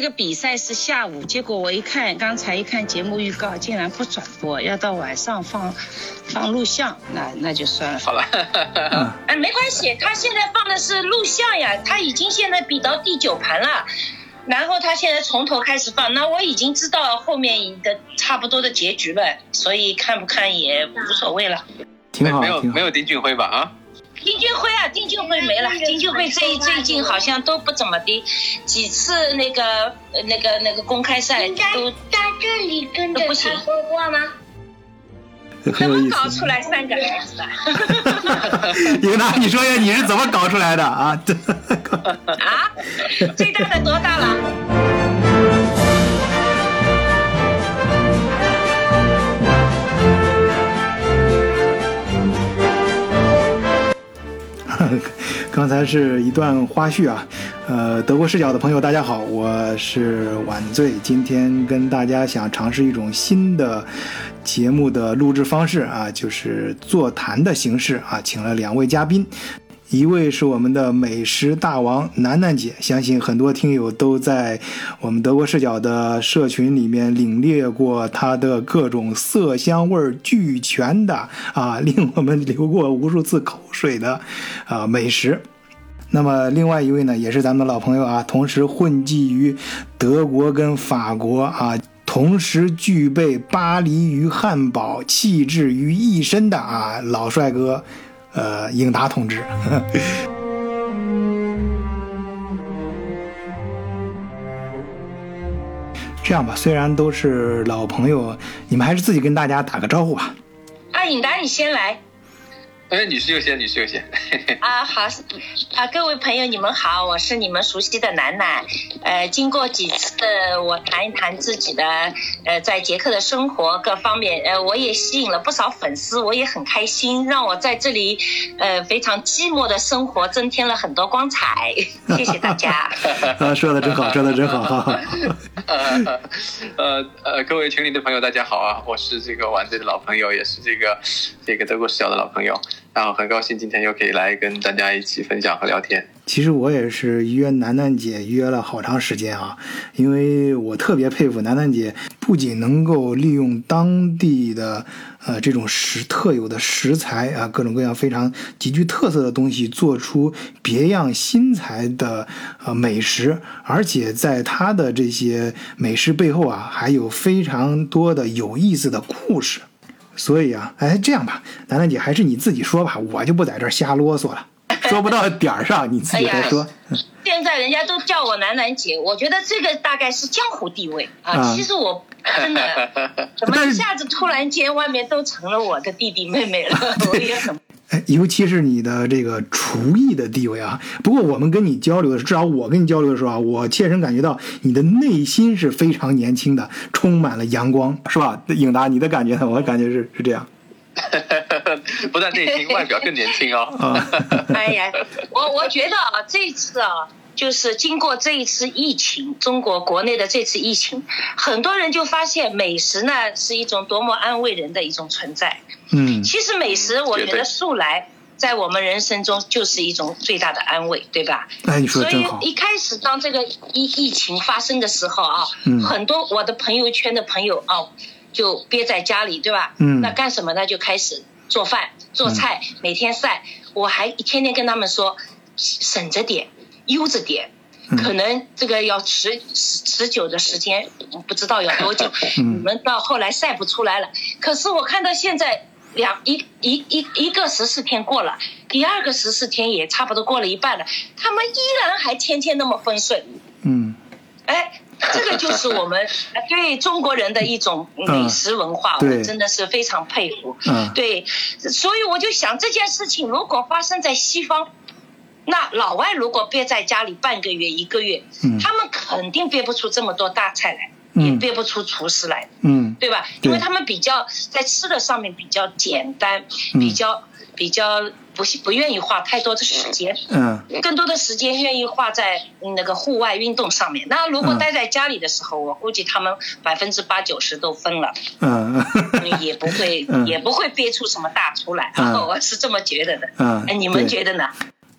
我这个比赛是下午，结果我一看，刚才一看节目预告，竟然不转播，要到晚上放放录像，那那就算了。好了，哎，没关系，他现在放的是录像呀，他已经现在比到第九盘了，然后他现在从头开始放，那我已经知道后面的差不多的结局了，所以看不看也无所谓了。挺好，没有没有丁俊晖吧？啊，丁俊晖啊，丁俊晖没了，丁俊晖最最近好像都不怎么的，几次那个呃那个那个公开赛都在这里跟着都不行他说话吗？怎么。搞出来三个孩子的？英达，你说呀，你是怎么搞出来的啊？啊，最大的多大了？刚才是一段花絮啊，呃，德国视角的朋友，大家好，我是晚醉，今天跟大家想尝试一种新的节目的录制方式啊，就是座谈的形式啊，请了两位嘉宾。一位是我们的美食大王楠楠姐，相信很多听友都在我们德国视角的社群里面领略过她的各种色香味俱全的啊，令我们流过无数次口水的啊美食。那么另外一位呢，也是咱们的老朋友啊，同时混迹于德国跟法国啊，同时具备巴黎与汉堡气质于一身的啊老帅哥，呃，英达同志。这样吧，虽然都是老朋友，你们还是自己跟大家打个招呼吧。啊，颖达你先来。哎，女士优先，女士优先。啊，好，啊，各位朋友，你们好，我是你们熟悉的楠楠。呃，经过几次我谈一谈自己的呃在捷克的生活各方面，呃，我也吸引了不少粉丝，我也很开心，让我在这里呃非常寂寞的生活增添了很多光彩。谢谢大家。啊，说的真好，说的真好，哈哈。呃呃呃，各位群里的朋友，大家好啊！我是这个丸子的老朋友，也是这个这个德国视角的老朋友。然后很高兴今天又可以来跟大家一起分享和聊天。其实我也是约楠楠姐约了好长时间啊，因为我特别佩服楠楠姐，不仅能够利用当地的呃这种食特有的食材啊，各种各样非常极具特色的东西，做出别样新材的呃美食，而且在她的这些美食背后啊，还有非常多的有意思的故事。所以啊，哎，这样吧，楠楠姐还是你自己说吧，我就不在这儿瞎啰嗦了。说不到点儿上，你自己再说。现在人家都叫我楠楠姐，我觉得这个大概是江湖地位啊。啊其实我真的 怎么一下子突然间外面都成了我的弟弟妹妹了，我也很哎，尤其是你的这个厨艺的地位啊。不过我们跟你交流的，至少我跟你交流的时候啊，我切身感觉到你的内心是非常年轻的，充满了阳光，是吧？颖达，你的感觉呢？我感觉是是这样 不但内心，外表更年轻哦。啊。哎呀，我我觉得啊，这一次啊，就是经过这一次疫情，中国国内的这次疫情，很多人就发现美食呢是一种多么安慰人的一种存在。嗯其实美食，我觉得素来在我们人生中就是一种最大的安慰，对吧？哎，你说所以的真好。一开始当这个疫疫情发生的时候啊，嗯很多我的朋友圈的朋友啊，就憋在家里，对吧？嗯那干什么呢？就开始做饭、做菜，每天晒。我还天天跟他们说，省着点，悠着点。嗯可能这个要持持持久的时间，不知道要多久。嗯你们到后来晒不出来了。可是我看到现在两一一一一个十四天过了，第二个十四天也差不多过了一半了，他们依然还天天那么丰顺。嗯哎，这个就是我们呃 对中国人的一种美食文化，我真的是非常佩服。嗯对，所以我就想这件事情如果发生在西方，那老外如果憋在家里半个月、一个月，嗯他们肯定憋不出这么多大菜来，嗯也憋不出厨师来。嗯对吧？对因为他们比较在吃的上面比较简单，嗯比较比较不不愿意花太多的时间，嗯更多的时间愿意花在那个户外运动上面。那如果嗯待在家里的时候，我估计他们百分之八九十都疯了，嗯 也不会嗯也不会憋出什么大出来。嗯 我是这么觉得的。嗯哎，你们觉得呢？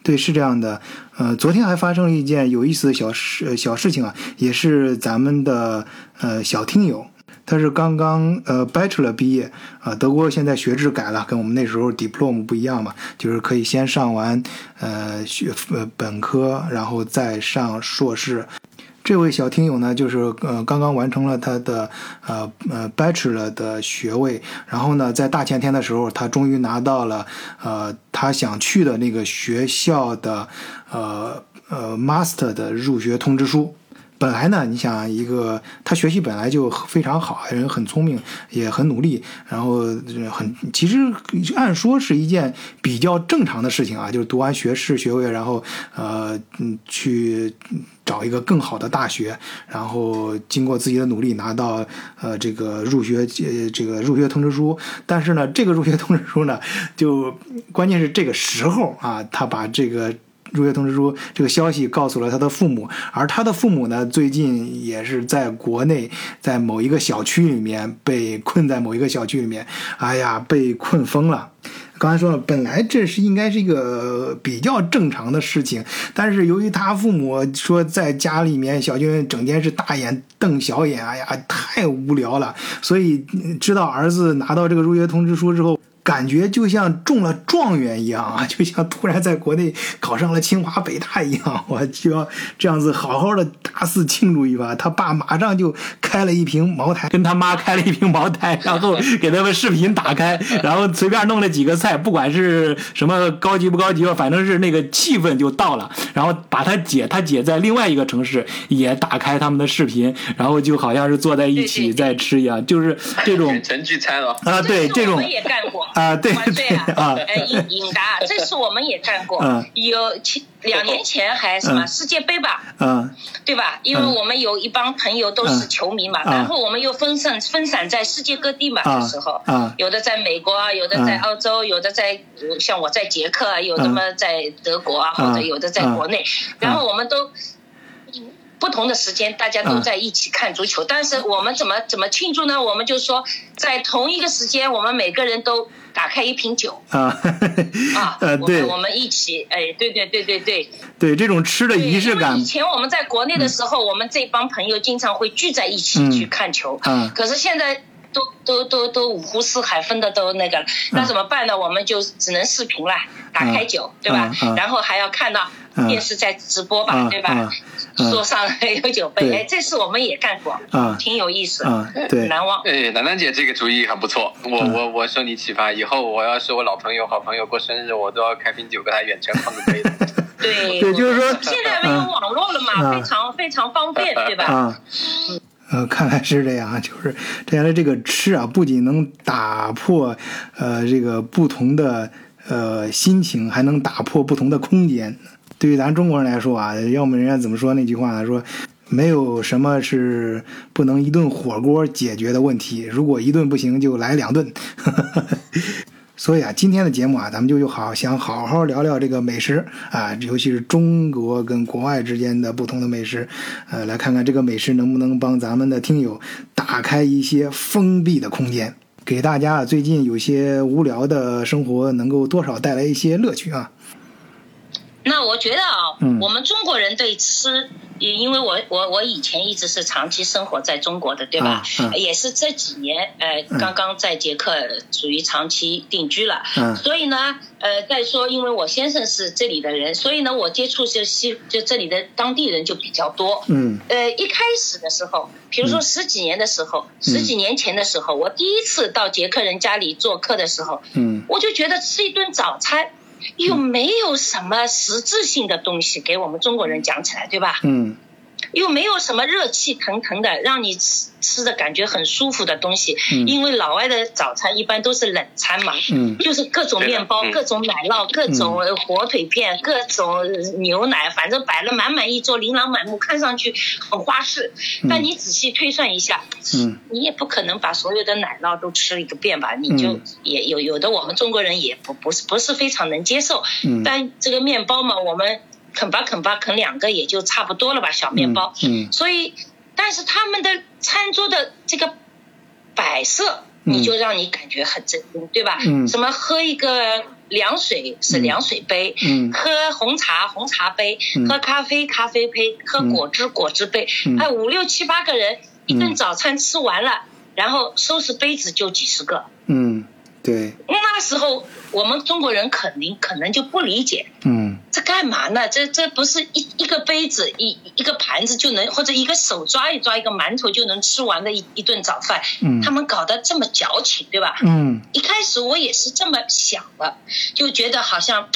对，是这样的。呃，昨天还发生了一件有意思的小事小事情啊，也是咱们的呃小听友，他是刚刚呃 Bachelor 毕业啊。德国现在学制改了，跟我们那时候 Diplom 不一样嘛，就是可以先上完呃学呃本科，然后再上硕士。这位小听友呢，就是呃刚刚完成了他的呃呃 Bachelor 的学位，然后呢，在大前天的时候，他终于拿到了呃他想去的那个学校的呃呃 Master 的入学通知书。本来呢，你想一个他学习本来就非常好，人很聪明，也很努力，然后很其实按说是一件比较正常的事情啊，就是读完学士学位，然后呃嗯去找一个更好的大学，然后经过自己的努力拿到呃这个入学呃这个入学通知书。但是呢，这个入学通知书呢，就关键是这个时候啊，他把这个。入学通知书这个消息告诉了他的父母，而他的父母呢，最近也是在国内，在某一个小区里面被困在某一个小区里面，哎呀，被困疯了。刚才说了，本来这是应该是一个比较正常的事情，但是由于他父母说在家里面小军整天是大眼瞪小眼，哎呀，太无聊了，所以知道儿子拿到这个入学通知书之后。感觉就像中了状元一样啊，就像突然在国内考上了清华北大一样，我就要这样子好好的大肆庆祝一把。他爸马上就开了一瓶茅台，跟他妈开了一瓶茅台，然后给他们视频打开，然后随便弄了几个菜，不管是什么高级不高级吧，反正是那个气氛就到了。然后把他姐，他姐在另外一个城市也打开他们的视频，然后就好像是坐在一起在吃一样，就是这种远程聚餐了啊，对这种我们也干过。啊，对对啊，呃，引引达，这次我们也干过，有前两年前还什么世界杯吧，嗯，对吧？因为我们有一帮朋友都是球迷嘛，然后我们又分散分散在世界各地嘛的时候，有的在美国啊，有的在澳洲，有的在像我在捷克，有的么在德国啊，或者有的在国内，然后我们都。不同的时间，大家都在一起看足球，但是我们怎么怎么庆祝呢？我们就说，在同一个时间，我们每个人都打开一瓶酒啊 啊，呃，对，我们一起，哎，对对对对对，对这种吃的仪式感。以前我们在国内的时候，我们这帮朋友经常会聚在一起去看球，嗯，可是现在都都都都五湖四海分的都那个了，那怎么办呢？我们就只能视频了，打开酒，对吧？然后还要看到。电视在直播吧，对吧？桌上有酒杯，哎，这次我们也干过，啊挺有意思，啊对，难忘。哎，楠楠姐这个主意很不错，我我我受你启发，以后我要是我老朋友、好朋友过生日，我都要开瓶酒跟他远程碰个杯。对，对，就是说现在没有网络了嘛，非常非常方便，对吧？啊，呃，看来是这样，就是这样的这个吃啊，不仅能打破呃这个不同的呃心情，还能打破不同的空间。对于咱中国人来说啊，要么人家怎么说那句话呢？说没有什么是不能一顿火锅解决的问题，如果一顿不行，就来两顿。所以啊，今天的节目啊，咱们就就好想好好聊聊这个美食啊，尤其是中国跟国外之间的不同的美食，呃，来看看这个美食能不能帮咱们的听友打开一些封闭的空间，给大家最近有些无聊的生活能够多少带来一些乐趣啊。那我觉得啊，我们中国人对吃，也因为我我我以前一直是长期生活在中国的，对吧？也是这几年，呃，刚刚在捷克属于长期定居了。所以呢，呃，再说，因为我先生是这里的人，所以呢，我接触就西就这里的当地人就比较多。嗯。呃，一开始的时候，比如说十几年的时候，十几年前的时候，我第一次到捷克人家里做客的时候，嗯，我就觉得吃一顿早餐。又没有什么实质性的东西给我们中国人讲起来，对吧？嗯。又没有什么热气腾腾的，让你吃吃的感觉很舒服的东西。嗯。因为老外的早餐一般都是冷餐嘛。嗯。就是各种面包、各种奶酪、各种火腿片、各种牛奶，反正摆了满满一桌，琳琅满目，看上去很花式。但你仔细推算一下，嗯。你也不可能把所有的奶酪都吃一个遍吧？你就也有有的我们中国人也不不是不是非常能接受。嗯。但这个面包嘛，我们。啃吧啃吧啃两个也就差不多了吧，小面包。嗯。所以，但是他们的餐桌的这个摆设，你就让你感觉很震惊，对吧？嗯。什么喝一个凉水是嗯凉水杯，嗯喝红茶红茶杯，嗯喝咖啡咖啡杯，喝嗯果汁果汁杯，嗯还有五六七八个人，一嗯顿早餐吃完了，然后收拾杯子就几十个。嗯，对，那时候我们中国人肯定可能就不理解，嗯这干嘛呢？这这不是一一个杯子一一个盘子就能，或者一个手抓一抓一个馒头就能吃完的一一顿早饭，嗯他们搞得这么矫情，对吧？嗯一开始我也是这么想的，就觉得好像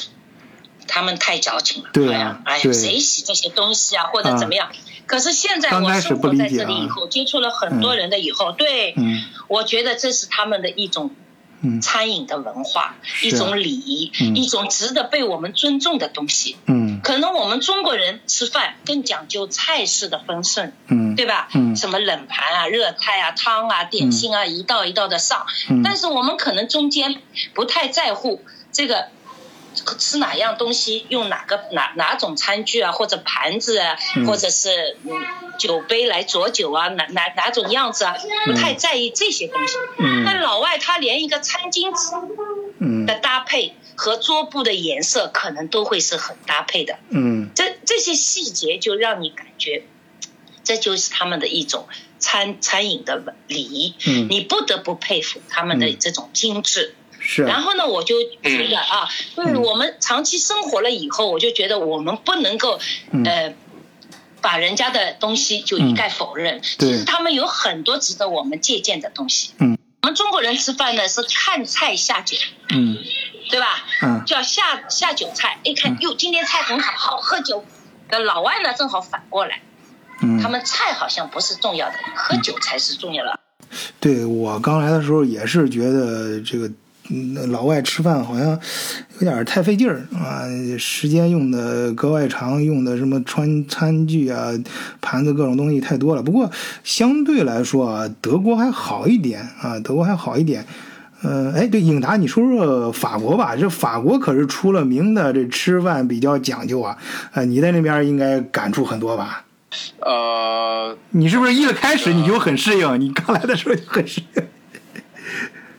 他们太矫情了。对啊哎呀，哎呀，谁洗这些东西啊，或者怎么样？可是现在我生活在这里以后，接触了很多人的以后，对，嗯我觉得这是他们的一种嗯餐饮的文化，一种礼仪，嗯一种值得被我们尊重的东西。嗯可能我们中国人吃饭更讲究菜式的丰盛，嗯，对吧？嗯什么冷盘啊、热菜啊、汤啊、点心啊，一道一道的上。嗯但是我们可能中间不太在乎这个吃哪样东西，用哪个哪哪种餐具啊，或者盘子啊，嗯或者是嗯酒杯来酌酒啊，哪哪哪种样子啊，不太在意这些东西。嗯但老外他连一个餐巾纸嗯的搭配和桌布的颜色，可能都会是很搭配的。嗯这这些细节就让你感觉，这就是他们的一种餐餐饮的礼仪。嗯你不得不佩服他们的这种精致。然后呢，我就觉得啊，就是嗯我们长期生活了以后，我就觉得我们不能够嗯呃。把人家的东西就一概否认，对其实他们有很多值得我们借鉴的东西。嗯，我们中国人吃饭呢是看菜下酒，嗯对吧？嗯叫下下酒菜，一看哟，今天菜很好，好喝酒。那老外呢，正好反过来，嗯，他们菜好像不是重要的，喝酒才是重要的。对我刚来的时候也是觉得这个。嗯，老外吃饭好像有点太费劲儿啊，时间用的格外长，用的什么穿餐具啊、盘子各种东西太多了。不过相对来说啊，德国还好一点啊，德国还好一点。呃，哎，对，颖达，你说说法国吧。这法国可是出了名的这吃饭比较讲究啊。呃，你在那边应该感触很多吧？呃你是不是一开始你就很适应？你刚来的时候就很适应。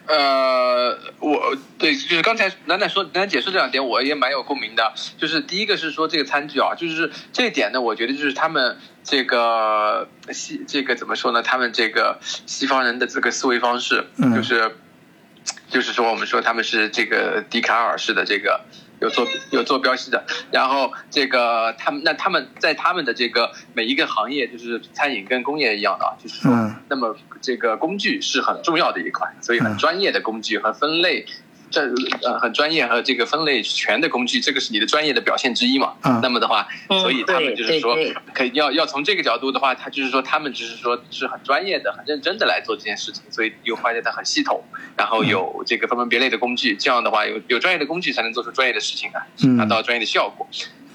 呃，我对，就是刚才楠楠说楠楠解释这两点，我也蛮有共鸣的。就是第一个是说这个餐具啊，就是这一点呢，我觉得就是他们这个西这个怎么说呢？他们这个西方人的这个思维方式，嗯就是就是说我们说他们是这个笛卡尔式的这个。有做有做标识的，然后这个他们那他们在他们的这个每一个行业，就是餐饮跟工业一样的啊，就是说嗯。那么这个工具是很重要的一块，所以很嗯。专业的工具和分类，这呃很专业和这个分类全的工具，这个是你的专业的表现之一嘛。嗯那么的话，嗯所以他们就是说可以要要从这个角度的话，他就是说他们只是说是很专业的、很认真的来做这件事情，所以又发现它很系统，然后有这个分门别类的工具，这样的话有有专业的工具才能做出专业的事情啊，嗯达到专业的效果。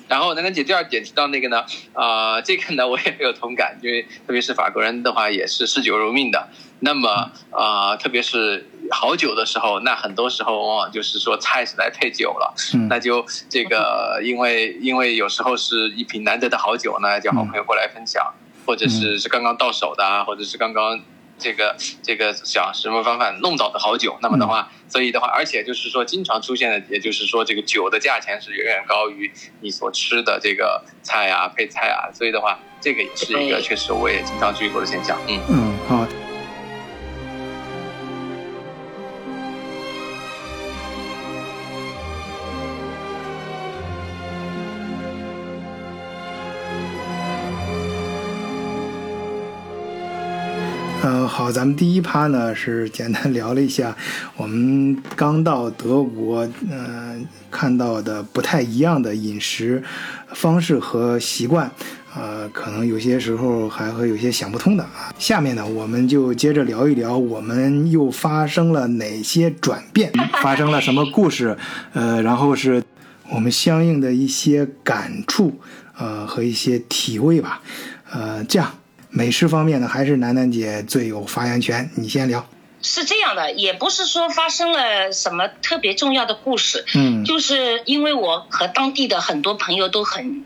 然后楠楠姐第二点提到那个呢，啊、这个呢我也很有同感，因为特别是法国人的话也是嗜酒如命的。那么啊、特别是好酒的时候，那很多时候往往就是说菜是来配酒了，嗯那就这个因为因为有时候是一瓶难得的好酒呢，叫好朋友过来分享，或者是是刚刚到手的啊，或者是刚刚。这个这个想什么方法弄到的好酒，那么的话，所以的话，而且就是说，经常出现的，也就是说，这个酒的价钱是远远高于你所吃的这个菜啊、配菜啊，所以的话，这个也是一个确实我也经常注意过的现象。嗯，嗯，好。好，咱们第一趴呢是简单聊了一下我们刚到德国，呃，看到的不太一样的饮食方式和习惯，呃，可能有些时候还会有些想不通的啊。下面呢，我们就接着聊一聊我们又发生了哪些转变，发生了什么故事，呃，然后是我们相应的一些感触，呃，和一些体会吧，呃，这样。美食方面呢，还是楠楠姐最有发言权，你先聊。是这样的，也不是说发生了什么特别重要的故事，嗯就是因为我和当地的很多朋友都很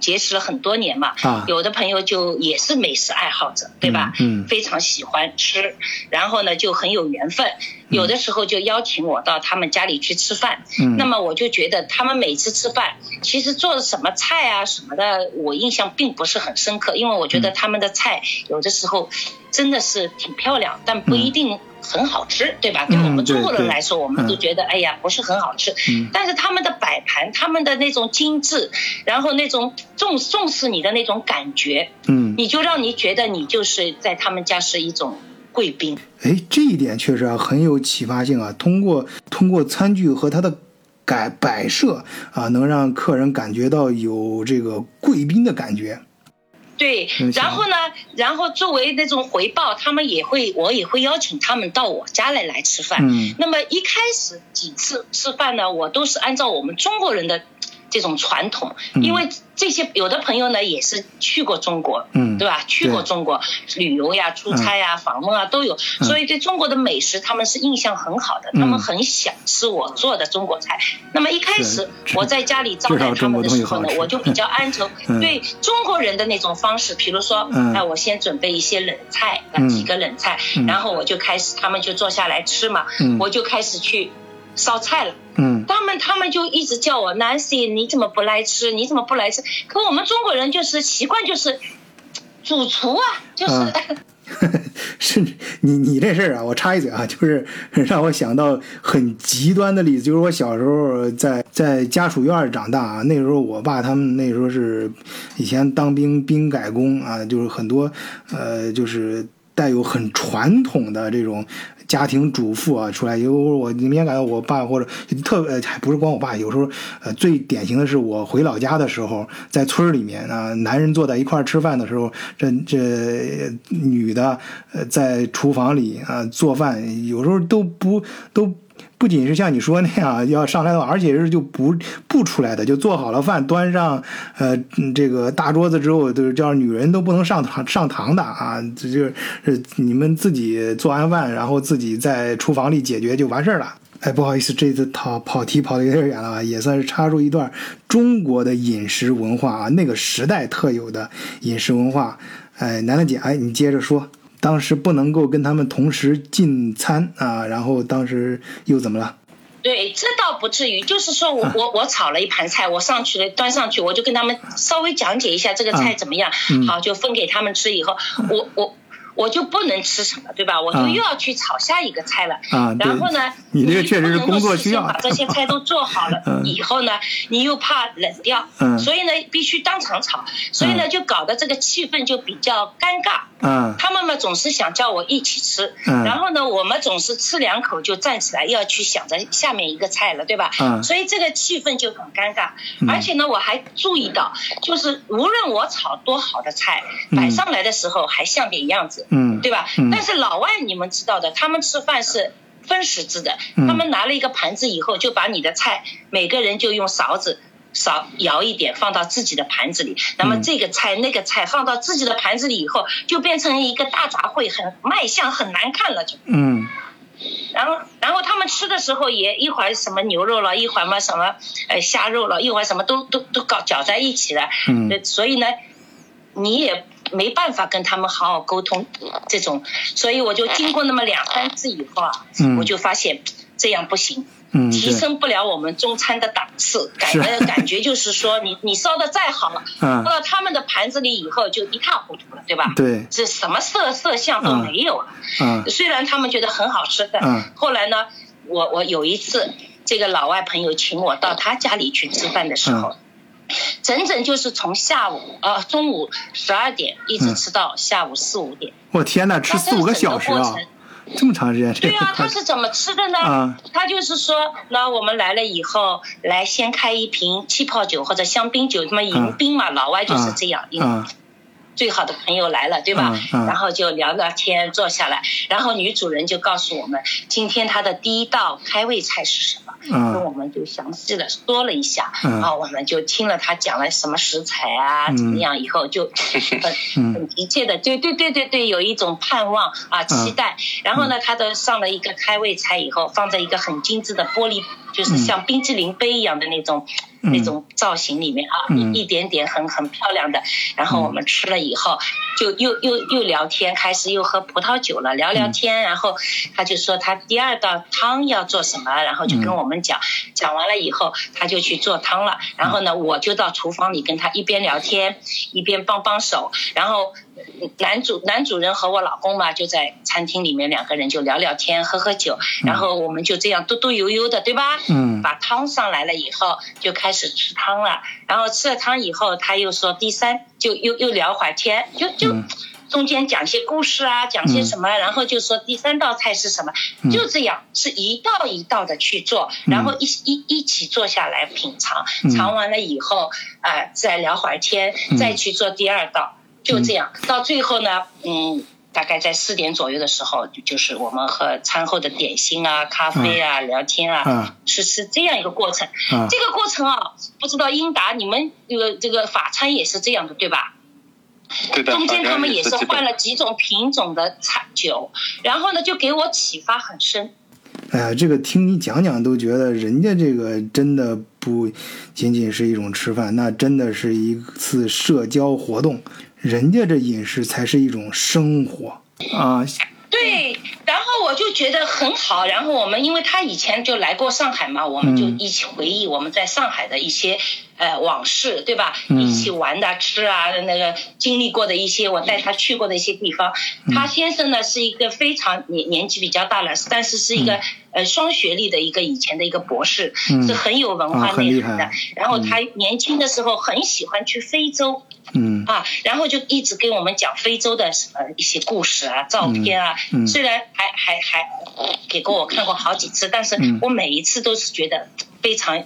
结识了很多年嘛，啊有的朋友就也是美食爱好者，对吧？嗯嗯非常喜欢吃，然后呢就很有缘分。有的时候就邀请我到他们家里去吃饭。嗯那么我就觉得他们每次吃饭，其实做的什么菜啊什么的，我印象并不是很深刻，因为我觉得他们的菜有的时候真的是挺漂亮，但不一定很好吃，对吧？对我们中国人来说，我们都觉得哎呀不是很好吃。嗯但是他们的摆盘，他们的那种精致，然后那种重重视你的那种感觉，嗯，你就让你觉得你就是在他们家是一种贵宾。哎，这一点确实啊很有启发性啊。通过通过餐具和它的改摆设啊，能让客人感觉到有这个贵宾的感觉。对嗯，然后呢，然后作为那种回报，他们也会，我也会邀请他们到我家来来吃饭。嗯那么一开始几次吃饭呢，我都是按照我们中国人的这种传统，嗯。因为这些有的朋友呢也是去过中国，嗯。对吧？去过中国旅游呀、出差呀、访问啊都有，所以对中国的美食他们是印象很好的，嗯。他们很想吃我做的中国菜。那么一开始我在家里招待他们的时候呢，我就比较安抽嗯，对中国人的那种方式，比如说，嗯。哎，我先准备一些冷菜，嗯。啊几个冷菜，嗯。然后我就开始，他们就坐下来吃嘛嗯，我就开始去烧菜了。嗯他们他们就一直叫我 Nancy，你怎么不来吃？你怎么不来吃？可我们中国人就是习惯就是主厨啊，就是、嗯 是你你这事儿啊，我插一嘴啊，就是 让我想到很极端的例子，就是我小时候在在家属院长大啊，那时候我爸他们那时候是以前当兵兵改工啊，就是很多呃就是带有很传统的这种家庭主妇啊出来，有我明显感到我爸或者特呃还不是光我爸，有时候呃最典型的是我回老家的时候，在村里面啊，男人坐在一块儿吃饭的时候，这这女的呃在厨房里啊做饭，有时候都不都。不仅是像你说那样 要上来的话，而且是就不不出来的，就做好了饭端上，呃，这个大桌子之后，就是叫女人都不能上堂上堂的啊，这就是你们自己做完饭，然后自己在厨房里解决就完事儿了。哎，不好意思，这次跑跑题跑的有点远了啊，也算是插入一段中国的饮食文化啊，那个时代特有的饮食文化。哎，楠楠姐，哎，你接着说。当时不能够跟他们同时进餐啊，然后当时又怎么了？对，这倒不至于，就是说我我我炒了一盘菜，我上去了，端上去，我就跟他们稍微讲解一下这个菜怎么样，嗯好，就分给他们吃以后，我我。我就不能吃什么，对吧？我就啊又要去炒下一个菜了。啊然后呢，你这个确实是工作需要把这些菜都做好了 嗯以后呢，你又怕冷掉，嗯所以呢必须当场炒，所以呢就搞得这个气氛就比较尴尬。啊他们嘛总是想叫我一起吃，嗯然后呢，我们总是吃两口就站起来要去想着下面一个菜了，对吧？嗯所以这个气氛就很尴尬。嗯而且呢，我还注意到，就是无论我炒多好的菜，嗯摆上来的时候还像点样子，嗯对吧？嗯但是老外你们知道的，他们吃饭是。分食制的，嗯他们拿了一个盘子以后，就把你的菜，每个人就用勺子勺舀一点放到自己的盘子里。那么嗯这个菜那个菜放到自己的盘子里以后，就变成一个大杂烩，很卖相，很难看了就。嗯然后，然后他们吃的时候也一会儿什么牛肉了，一会儿嘛什么呃虾肉了，一会儿什么都都都搞搅在一起了。嗯呃所以呢，你也没办法跟他们好好沟通这种，所以我就经过那么两三次以后啊，嗯我就发现这样不行。嗯，提，升不了我们中餐的档次，感是觉感觉就是说你你烧的再好了，嗯。放到他们的盘子里以后就一塌糊涂了，对吧？对，这什么色色相都没有了。嗯虽然他们觉得很好吃的，嗯。后来呢，我我有一次，这个老外朋友请我到他家里去吃饭的时候，嗯。整整就是从下午呃中午十二点一直嗯。吃到下午四五点，我天呐，吃那四五个小时啊 这么长时间，这对啊，他是怎么吃的呢？啊。他就是说，那我们来了以后，来先开一瓶气泡酒或者香槟酒，那么迎宾嘛，老外就是这样，最好的朋友来了，对吧？嗯嗯。然后就聊聊天，坐下来，然后女主人就告诉我们，今天她的第一道开胃菜是什么，嗯。跟我们就详细的说了一下，嗯。然后我们就听了她讲了什么食材啊，嗯。怎么样，以后就很 嗯。很急切的，对对对对对，有一种盼望啊，期待。然后呢，她的上了一个开胃菜以后，放在一个很精致的玻璃，就是像冰激凌杯一样的那种。嗯。那种造型里面啊，一点点很很漂亮的，然后我们吃了以后，就又又又聊天，开始又喝葡萄酒了，聊聊天，然后他就说他第二道汤要做什么，然后就跟我们讲，讲完了以后他就去做汤了，然后呢我就到厨房里跟他一边聊天一边帮帮手，然后男主男主人和我老公嘛就在餐厅里面两个人就聊聊天喝喝酒，然后我们就这样嘟嘟悠悠的对吧？嗯。把汤上来了以后就开始吃汤了，然后吃了汤以后他又说第三就又又聊会儿天，就就。嗯。中间讲些故事啊，讲些什么，然后就说第三道菜是什么，嗯。就这样是一道一道的去做，然后一一一起坐下来品尝，嗯。尝完了以后，啊、再聊会儿天，嗯。再去做第二道，就这样，到最后呢，嗯。大概在四点左右的时候，就就是我们和餐后的点心啊、咖啡啊、聊天啊，啊是是这样一个过程。啊这个过程啊，不知道英达你们这个这个法餐也是这样的，对吧？对的，中间他们也也是换了几种品种的菜酒，然后呢，就给我启发很深。哎呀，这个听你讲讲都觉得人家这个真的不仅仅是一种吃饭，那真的是一次社交活动，人家这饮食才是一种生活啊。对，然后我就觉得很好。然后我们因为他以前就来过上海嘛，我们就嗯一起回忆我们在上海的一些呃往事，对吧？嗯一起玩的、吃啊，那个经历过的一些，我带他去过的一些地方。嗯他先生呢是一个非常年年纪比较大了，但是是一个、呃双学历的一个以前的一个博士，嗯是很有文啊化内涵的。然后他年轻的时候很喜欢去非洲。嗯啊，然后就一直给我们讲非洲的呃一些故事啊、照片啊。嗯嗯虽然还还还给过我看过好几次，但是嗯我每一次都是觉得非常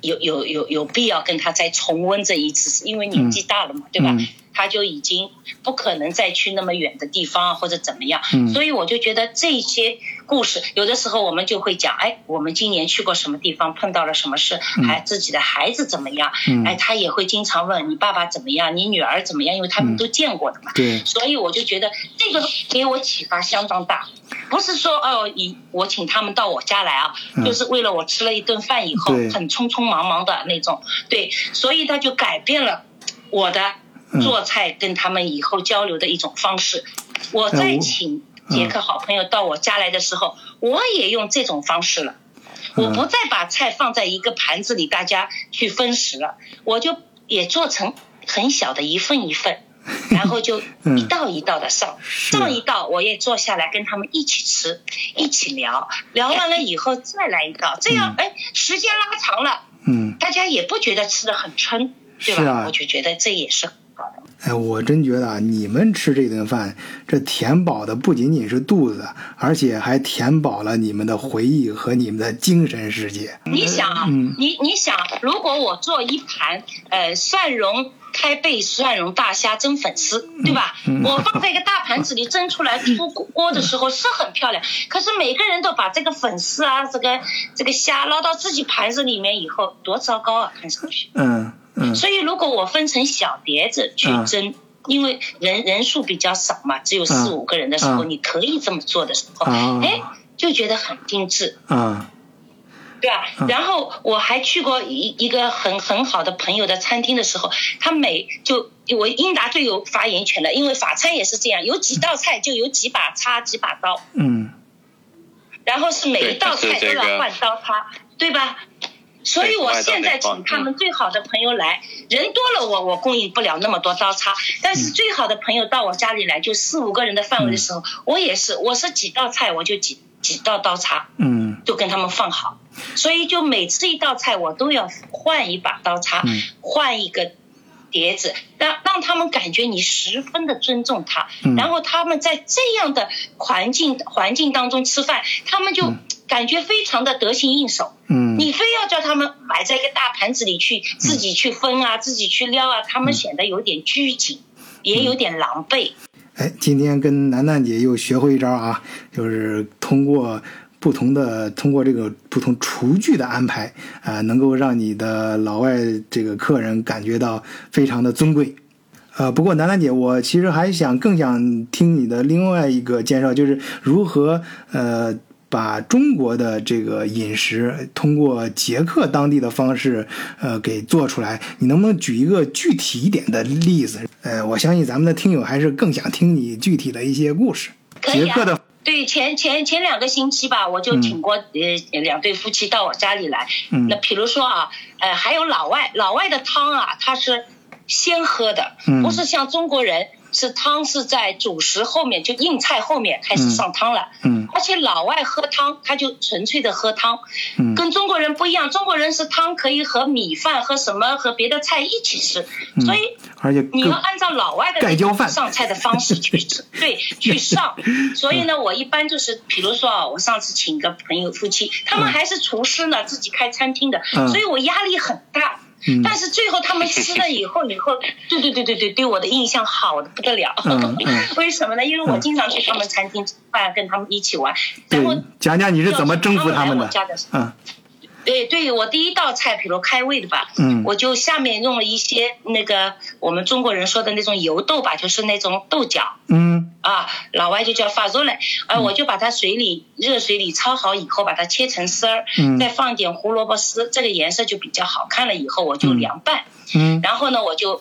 有有有有必要跟他再重温这一次，因为年纪大了嘛，对吧？嗯他就已经不可能再去那么远的地方或者怎么样，嗯。所以我就觉得这些故事，有的时候我们就会讲，哎，我们今年去过什么地方，碰到了什么事，还自己的孩子怎么样，嗯哎，他也会经常问你爸爸怎么样，你女儿怎么样，因为他们都见过的嘛。对，所以我就觉得这个给我启发相当大，不是说哦，你我请他们到我家来啊，嗯就是为了我吃了一顿饭以后很匆匆忙忙的那种，对，所以他就改变了我的嗯做菜跟他们以后交流的一种方式。我哎再请杰克好朋友到我家来的时候，我也用这种方式了。我不再把菜放在一个盘子里，大家去分食了，我就也做成很小的一份一份，然后就一道一道的上，上一道我也坐下来跟他们一起吃，一起聊，聊完了以后再来一道，这样哎时间拉长了，嗯。大家也不觉得吃的很撑，对吧？啊我就觉得这也是。哎，我真觉得啊，你们吃这顿饭，这填饱的不仅仅是肚子，而且还填饱了你们的回忆和你们的精神世界。你想啊，嗯你你想，如果我做一盘呃蒜蓉开背蒜蓉大虾蒸粉丝，对吧？嗯我放在一个大盘子里蒸出来出锅的时候是很漂亮，可是每个人都把这个粉丝啊，这个这个虾捞到自己盘子里面以后，多糟糕啊！看上去。嗯嗯所以如果我分成小碟子去嗯蒸。因为人人数比较少嘛，只有四嗯五个人的时候，嗯你可以这么做的时候，啊哎，就觉得很精致。啊对吧？然后我还去过一一个很很好的朋友的餐厅的时候，他每就我英达最有发言权的，因为法餐也是这样，有几道菜就有几把叉几把刀，嗯然后是每一道菜都要换刀叉，对吧？所以我现在请他们最好的朋友来，人多了我我供应不了那么多刀叉，但是最好的朋友到我家里来，就四五个人的范围的时候，我也是，我是几道菜我就几几道刀叉，嗯。就跟他们放好，所以就每吃一道菜我都要换一把刀叉，嗯。换一个碟子，让让他们感觉你十分的尊重他，嗯。然后他们在这样的环境环境当中吃饭，他们就感觉非常的得心应手。嗯你非要叫他们摆在一个大盘子里去自己去分啊，自己去撩啊，他们显得有点拘谨，也有点狼狈。哎，今天跟楠楠姐又学会一招啊，就是通过不同的通过这个不同厨具的安排啊、能够让你的老外这个客人感觉到非常的尊贵。呃，不过楠楠姐，我其实还想更想听你的另外一个介绍，就是如何呃把中国的这个饮食通过捷克当地的方式，呃，给做出来。你能不能举一个具体一点的例子？呃，我相信咱们的听友还是更想听你具体的一些故事。捷克的对前前前两个星期吧，我就请过呃两对夫妻到我家里来。嗯那比如说啊，呃，还有老外，老外的汤啊，他是先喝的，嗯不是像中国人是汤是在主食后面，就硬菜后面开始上汤了。嗯而且老外喝汤，他就纯粹的喝汤，嗯跟中国人不一样。中国人是汤可以和米饭和什么和别的菜一起吃，嗯所以而且你要按照老外的那种盖浇饭上菜的方式去吃，对，去上。所以呢，我一般就是，比如说啊，我上次请个朋友夫妻，他们还是厨师呢，自己开餐厅的，嗯所以我压力很大。但是最后他们吃了以后，以后对对对对对，对我的印象好的不得了。为什么呢？因为我经常去他们餐厅吃饭，跟他们一起玩。然后对，讲讲你是怎么征服他们的要是他们来我家的？嗯对对，我第一道菜，比如开胃的吧，嗯。我就下面用了一些那个我们中国人说的那种油豆吧，就是那种豆角嗯。啊，老外就叫发肉嘞，啊，我就把它水里热水里焯好以后，把它切成丝儿，嗯。再放点胡萝卜丝，这个颜色就比较好看了。以后我就嗯。凉拌，嗯。然后呢，我就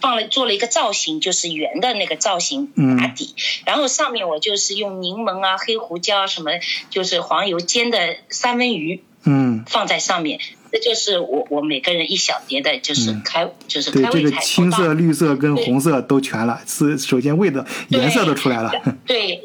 放了做了一个造型，就是圆的那个造型嗯。打底，然后上面我就是用柠檬啊、黑胡椒啊什么，就是黄油煎的三文鱼。嗯，放在上面，这就是我我每个人一小碟的，就是嗯开、就是对，这个开胃菜。青色、绿色跟红色都全了，是首先味的颜色都出来了。对，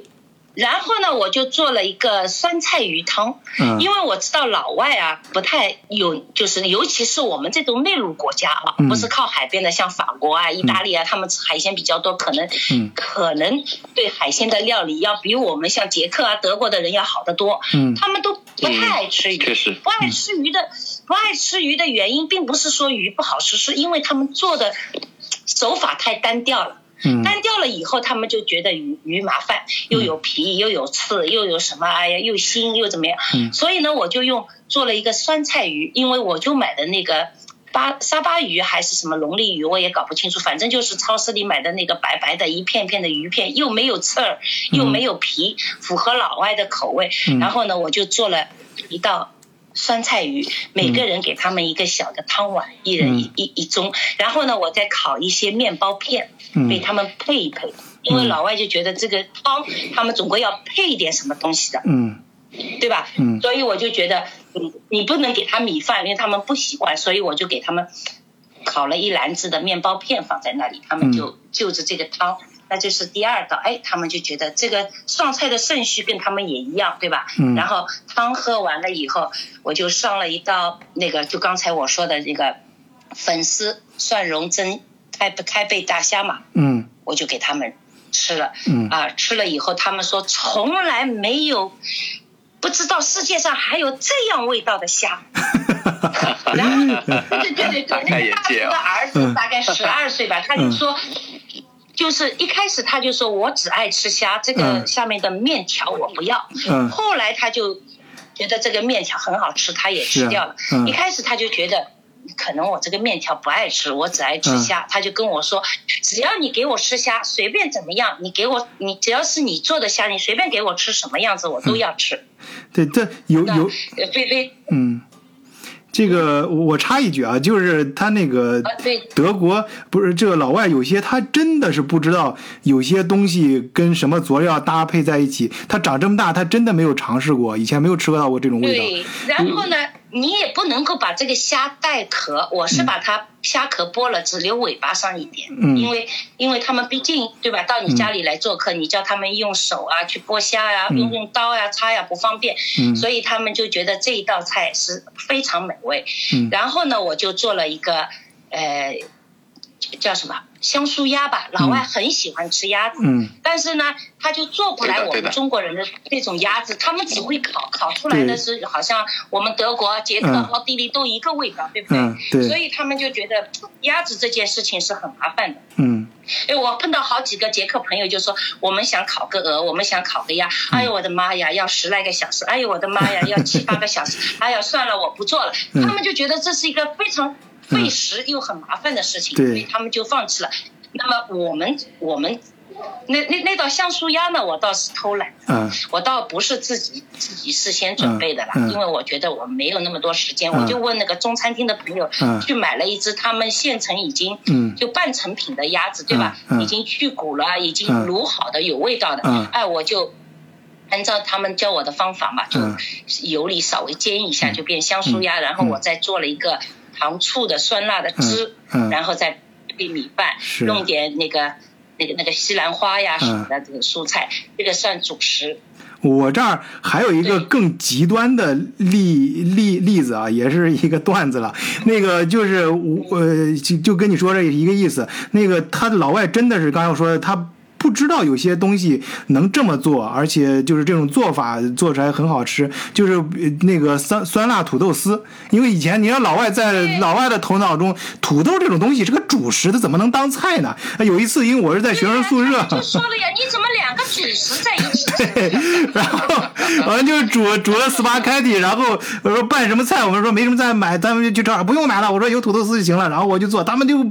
然后呢，我就做了一个酸菜鱼汤，嗯。因为我知道老外啊不太有，就是尤其是我们这种内陆国家啊，嗯。不是靠海边的，像法国啊、意大利啊，他们吃海鲜比较多，可能、嗯。可能对海鲜的料理要比我们像捷克啊、德国的人要好得多。嗯。他们都不太爱吃鱼，确实。不爱吃鱼的，不爱吃鱼的原因，并不是说鱼不好吃，是因为他们做的手法太单调了。嗯单调了以后，他们就觉得鱼鱼麻烦，又有皮，又有刺，又有什么，哎呀，又腥又怎么样？嗯所以呢，我就用做了一个酸菜鱼，因为我就买的那个巴沙巴鱼还是什么龙利鱼，我也搞不清楚，反正就是超市里买的那个白白的一片片的鱼片，又没有刺儿，又没有皮，符合老外的口味。嗯然后呢，我就做了一道。酸菜鱼，每个人给他们一个小的汤碗，一人一一一盅。然后呢，我再烤一些面包片，嗯给他们配一配。因为老外就觉得这个汤，他们总归要配一点什么东西的，嗯对吧？嗯所以我就觉得，你你不能给他米饭，因为他们不习惯，所以我就给他们烤了一篮子的面包片放在那里，他们就就着这个汤。那就是第二道，哎，他们就觉得这个上菜的顺序跟他们也一样，对吧？嗯然后汤喝完了以后，我就上了一道那个，就刚才我说的那个粉丝蒜蓉蒸开开背大虾嘛，嗯我就给他们吃了。嗯啊，吃了以后，他们说从来没有，不知道世界上还有这样味道的虾。然后，对对对对，那个大叔的儿嗯子大概十二岁吧，他就说。就是一开始他就说我只爱吃虾，这个嗯下面的面条我不要。嗯后来他就觉得这个面条很好吃，他也吃掉了。嗯一开始他就觉得。可能我这个面条不爱吃，我只爱吃嗯虾。他就跟我说，只要你给我吃虾，随便怎么样，你给我，你只要是你做的虾，你随便给我吃什么样子，我都要吃。对，这有那有呃菲菲嗯，这个我我插一句啊，就是他那个德国不是这个老外有些他真的是不知道有些东西跟什么佐料搭配在一起，他长这么大他真的没有尝试过，以前没有吃到过这种味道。对，然后呢，你也不能够把这个虾带壳，我是把它虾壳剥了，只留尾巴上一点，嗯。因为因为他们毕竟对吧，到你家里来做客，你叫他们用手啊去剥虾呀、嗯。用用刀呀、叉呀不方便，嗯。所以他们就觉得这一道菜是非常美味。嗯。然后呢，我就做了一个呃叫什么香酥鸭吧，老外很喜欢吃鸭子。嗯。但是呢，他就做不来我们中国人的那种鸭子，他们只会烤，烤出来的是好像我们德国、捷克、嗯奥地利都一个味道，对不对？嗯对。所以他们就觉得鸭子这件事情是很麻烦的。嗯。哎，我碰到好几个捷克朋友就说，我们想烤个鹅，我们想烤个鸭，嗯。哎呦我的妈呀，要十来个小时，哎呦我的妈呀，要七八个小时，哎呀算了，我不做了。嗯。他们就觉得这是一个非常费时又很麻烦的事情，对。所以他们就放弃了。那么我们我们那那那道香酥鸭呢，我倒是偷懒，嗯我倒不是自己自己事先准备的啦，因为我觉得我没有那么多时间，嗯。我就问那个中餐厅的朋友、嗯。去买了一只他们现成已经嗯。就半成品的鸭子，对吧？已经去骨了，已经嗯。卤好的，有味道的，嗯。哎，我就。按照他们教我的方法嘛，就嗯。油里稍微煎一下，嗯。就变香酥鸭。然后我再做了一个糖醋的酸辣的汁，嗯嗯然后再配米饭，是弄点那个那个那个西兰花呀嗯什么的这个蔬菜，这个算主食。我这儿还有一个更极端的例例例子啊，也是一个段子了。那个就是我呃，就就跟你说这一个意思。那个他老外真的是刚才我说的，他不知道有些东西能这么做，而且就是这种做法做出来很好吃，就是呃那个酸酸辣土豆丝。因为以前你让老外在老外的头脑中，土豆这种东西是个主食，它怎么能当菜呢？有一次，因为我是在学生宿舍，就说了呀，你怎么两个主食在一起吃？对，然后我们就煮煮了 spaghetti，然后我说拌什么菜，我们说没什么菜买，咱们就去超市不用买了，我说有土豆丝就行了，然后我就做，他们就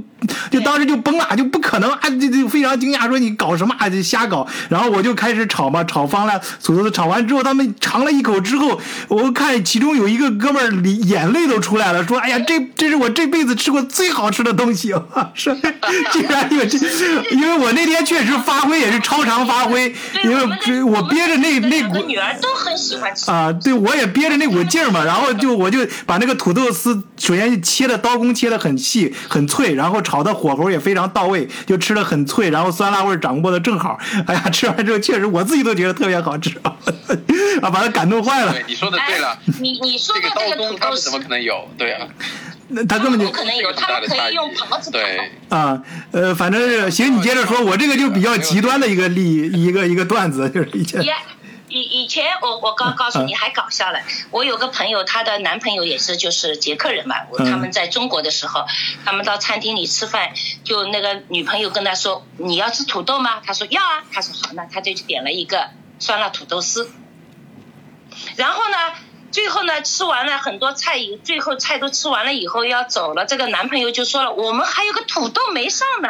就当时就崩了，就不可能啊，就就非常惊讶说你搞什么啊，就瞎搞，然后我就开始炒嘛，炒方了。土豆丝，炒完之后他们尝了一口之后，我看其中有一个哥们儿里眼泪都出来了，说哎呀这这是我这辈子吃过最好吃的东西，啊，说竟然有这，因为我那天确实发挥也是超常发挥，因为我憋着那那股女儿都很喜欢吃。啊，对，我也憋着那股劲儿嘛，然后就我就把那个土豆丝，首先切的刀工切的很细很脆，然后炒的火候也非常到位，就吃的很脆，然后酸辣味儿掌握的正好。哎呀，吃完之后确实我自己都觉得特别好吃 啊，把他感动坏了对，。你说的对了哎，，你你说这个的这个刀工他们土豆丝怎么可能有？对啊，那他根本就不可能有，他们可以用笸子对。啊，呃，反正是行，你接着说，我这个就比较极端的一个例，一个一个段子，就是以前也以以前我我告告诉你还搞笑了，我有个朋友，她的男朋友也是就是捷克人嘛，他们在中国的时候，他们到餐厅里吃饭，就那个女朋友跟他说你要吃土豆吗？他说要啊，他说好，那他就点了一个酸辣土豆丝，然后呢。最后呢，吃完了很多菜以，最后菜都吃完了以后要走了，这个男朋友就说了，我们还有个土豆没上呢。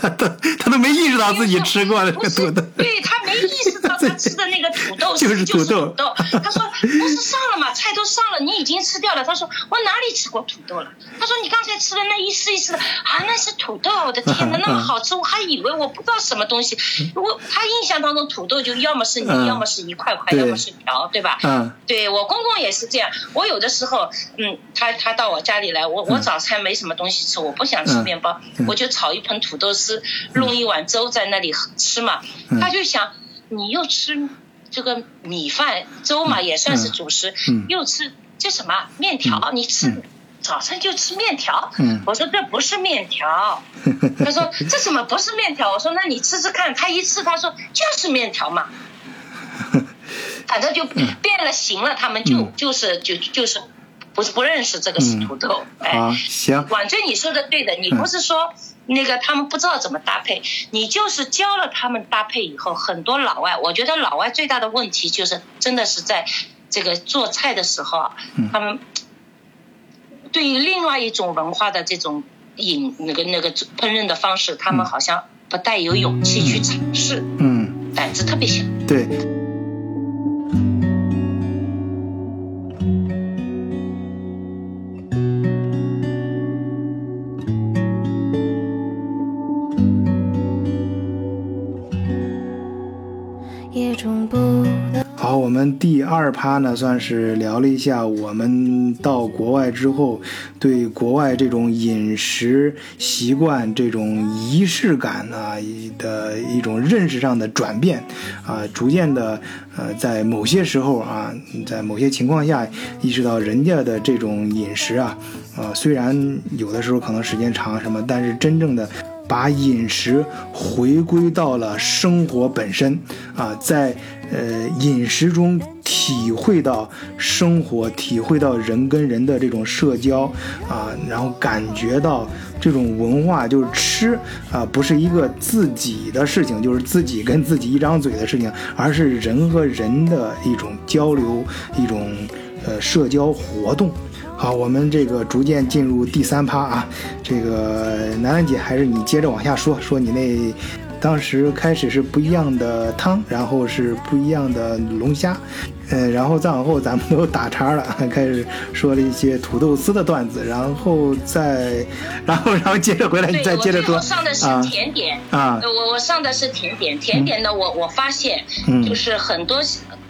他 都他都没意识到自己吃过了土豆，对他没意识到他吃的那个土豆 就是土豆。他说不是上了嘛，菜都上了，你已经吃掉了。他说我哪里吃过土豆了？他说你刚才吃的那一丝一丝的啊，那是土豆，我的天哪，那么好吃，我还以为我不知道什么东西。我他印象当中土豆就要么是泥，嗯要么是一块块，要么是条，对吧？嗯对我公公也是这样，我有的时候，嗯，他他到我家里来，我我早餐没什么东西吃，我不想吃嗯面包，嗯我就炒一盆土豆丝，弄一碗粥在那里喝吃嘛。嗯。他就想，你又吃这个米饭粥嘛，也算是主食，嗯。又吃这什么？面条，你吃。嗯。早上就吃面条，嗯。我说这不是面条，他说这怎么不是面条？我说那你吃吃看，他一吃他说就是面条嘛，反正就变了形了，他们就、嗯。就是就就是不不认识这个是土豆，哎，行，婉珍你说的对的，你不是说那个他们不知道怎么搭配，你就是教了他们搭配以后，很多老外，我觉得老外最大的问题就是真的是在这个做菜的时候他们对于另外一种文化的这种饮那个那个烹饪的方式，他们好像不带有勇气去尝试，嗯，胆子特别小。对。我们第二趴呢，算是聊了一下我们到国外之后对国外这种饮食习惯、这种仪式感啊的一种认识上的转变啊，逐渐的呃，在某些时候啊，在某些情况下意识到人家的这种饮食啊，呃，虽然有的时候可能时间长什么，但是真正的。把饮食回归到了生活本身啊，在呃饮食中体会到生活，体会到人跟人的这种社交啊，然后感觉到这种文化就是吃啊，不是一个自己的事情，就是自己跟自己一张嘴的事情，而是人和人的一种交流，一种呃社交活动。好，我们这个逐渐进入第三趴啊，这个楠楠姐还是你接着往下说，说你那当时开始是不一样的汤，然后是不一样的龙虾，呃，然后再往后咱们都打岔了，开始说了一些土豆丝的段子，然后再，然后 然后接着回来，你，再接着说我上的是啊甜点，啊。呃我我上的是甜点，甜点呢，我我发现嗯。就是很多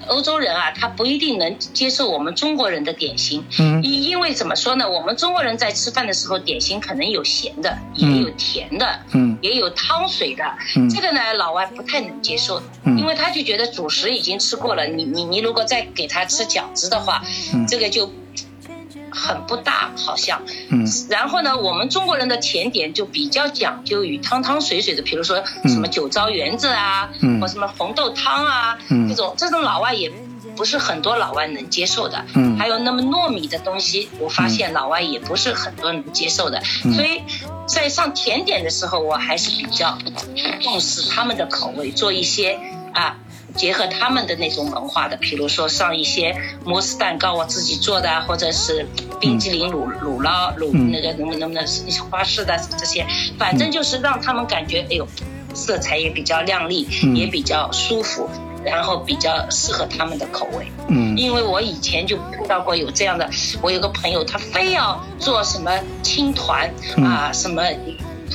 欧洲人啊，他不一定能接受我们中国人的点心，嗯。因因为怎么说呢，我们中国人在吃饭的时候，点心可能有咸的，嗯。也有甜的，嗯。也有汤水的，嗯。这个呢，老外不太能接受，嗯。因为他就觉得主食已经吃过了，你你你如果再给他吃饺子的话，嗯。这个就很不大，好像。嗯然后呢，我们中国人的甜点就比较讲究于汤汤水水的，比如说嗯什么酒糟圆子啊，嗯或什么红豆汤啊，嗯这种这种老外也不是很多老外能接受的。嗯还有那么糯米的东西，我发现老外也不是很多人能接受的。嗯所以在上甜点的时候，我还是比较重视他们的口味，做一些啊。结合他们的那种文化的，比如说上一些摩斯蛋糕我自己做的啊，或者是冰激凌、乳乳酪、乳嗯那个能不能不能花式的这些，反正就是让他们感觉，哎呦，色彩也比较亮丽，嗯。也比较舒服，然后比较适合他们的口味。嗯。因为我以前就碰到过有这样的，我有个朋友，他非要做什么青团嗯啊，什么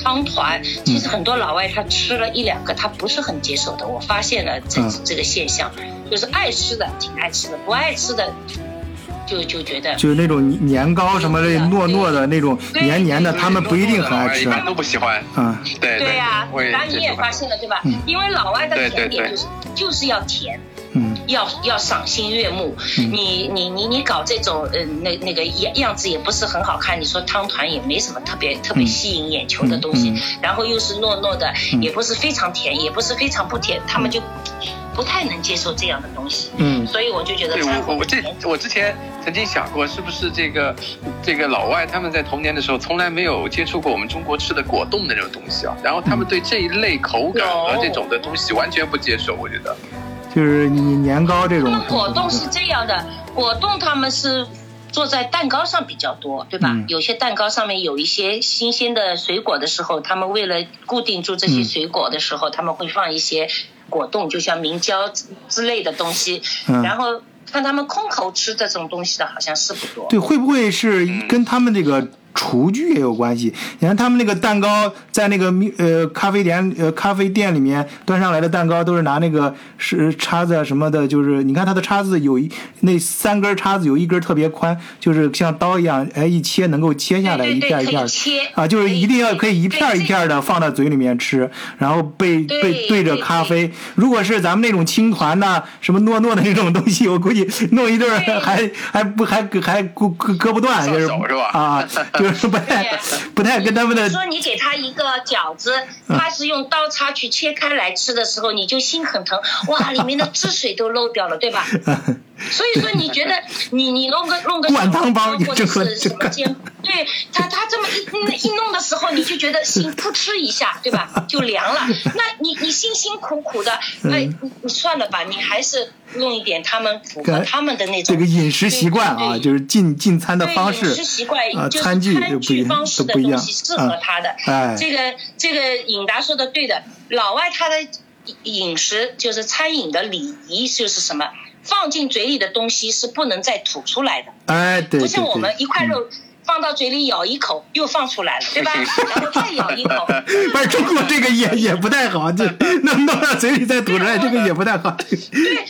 汤团，其实很多老外他吃了一两个，他不是很接受的。我发现了这嗯这个现象，就是爱吃的挺爱吃的，不爱吃的就就觉得就是那种年糕什么的糯糯的那种黏黏的，他们不一定很爱吃一般都不喜欢。啊。对对呀、然后你也发现了对吧嗯？因为老外的对对对甜点就是就是要甜。嗯要要赏心悦目，嗯。你你你你搞这种呃那那个样样子也不是很好看，你说汤团也没什么特别特别吸引眼球的东西，然后又是糯糯的，嗯。也不是非常甜，也不是非常不甜，他们就不太能接受这样的东西，嗯。所以我就觉得对我我这我之前曾经想过，是不是这个这个老外他们在童年的时候从来没有接触过我们中国吃的果冻的那种东西啊，然后他们对这一类口感和这种的东西完全不接受，我觉得。就是你年糕这种果冻是这样的，果冻他们是做在蛋糕上比较多，对吧？嗯有些蛋糕上面有一些新鲜的水果的时候，他们为了固定住这些嗯水果的时候，他们会放一些果冻，就像明胶之之类的东西。嗯然后看他们空口吃这种东西的，好像是不多。对，会不会是跟他们这个厨具也有关系？你看他们那个蛋糕，在那个呃咖啡店呃咖啡店里面端上来的蛋糕，都是拿那个是叉子啊什么的，就是你看它的叉子有一那三根叉子有一根特别宽，就是像刀一样，哎一切能够切下来一片一片以切啊，就是一定要可以一片一片的。放到嘴里面吃，然后背对背对着咖啡。如果是咱们那种青团呐、什么糯糯的那种东西，我估计弄一对还还不还还割割割不断，就是啊，就 是不太对不太跟他们的你说你给他一个饺子，嗯他是用刀叉去切开来吃的时候，你就心很疼，哇，里面的汁水都漏掉了，对吧？所以说，你觉得你你弄个弄个 灌汤包或者这个是什么煎，对他他这么一一弄的时候，你就觉得心扑哧一下，对吧？就凉了。那你你辛辛苦苦的，哎，你你算了吧，你还是弄一点他们符合他们的那种这个饮食习惯啊，就是进进餐的方式饮食习惯啊，就是餐具就餐具方式的东西适合他的。哎这个这个尹达说的对的，老外他的饮食就是餐饮的礼仪就是什么，放进嘴里的东西是不能再吐出来的，哎，对对不像我们，一块肉。放到嘴里咬一口，又放出来了，对吧？然后再咬一口，不是中国这个也也不太好，这弄弄到嘴里再吐出来，这个也不太好。对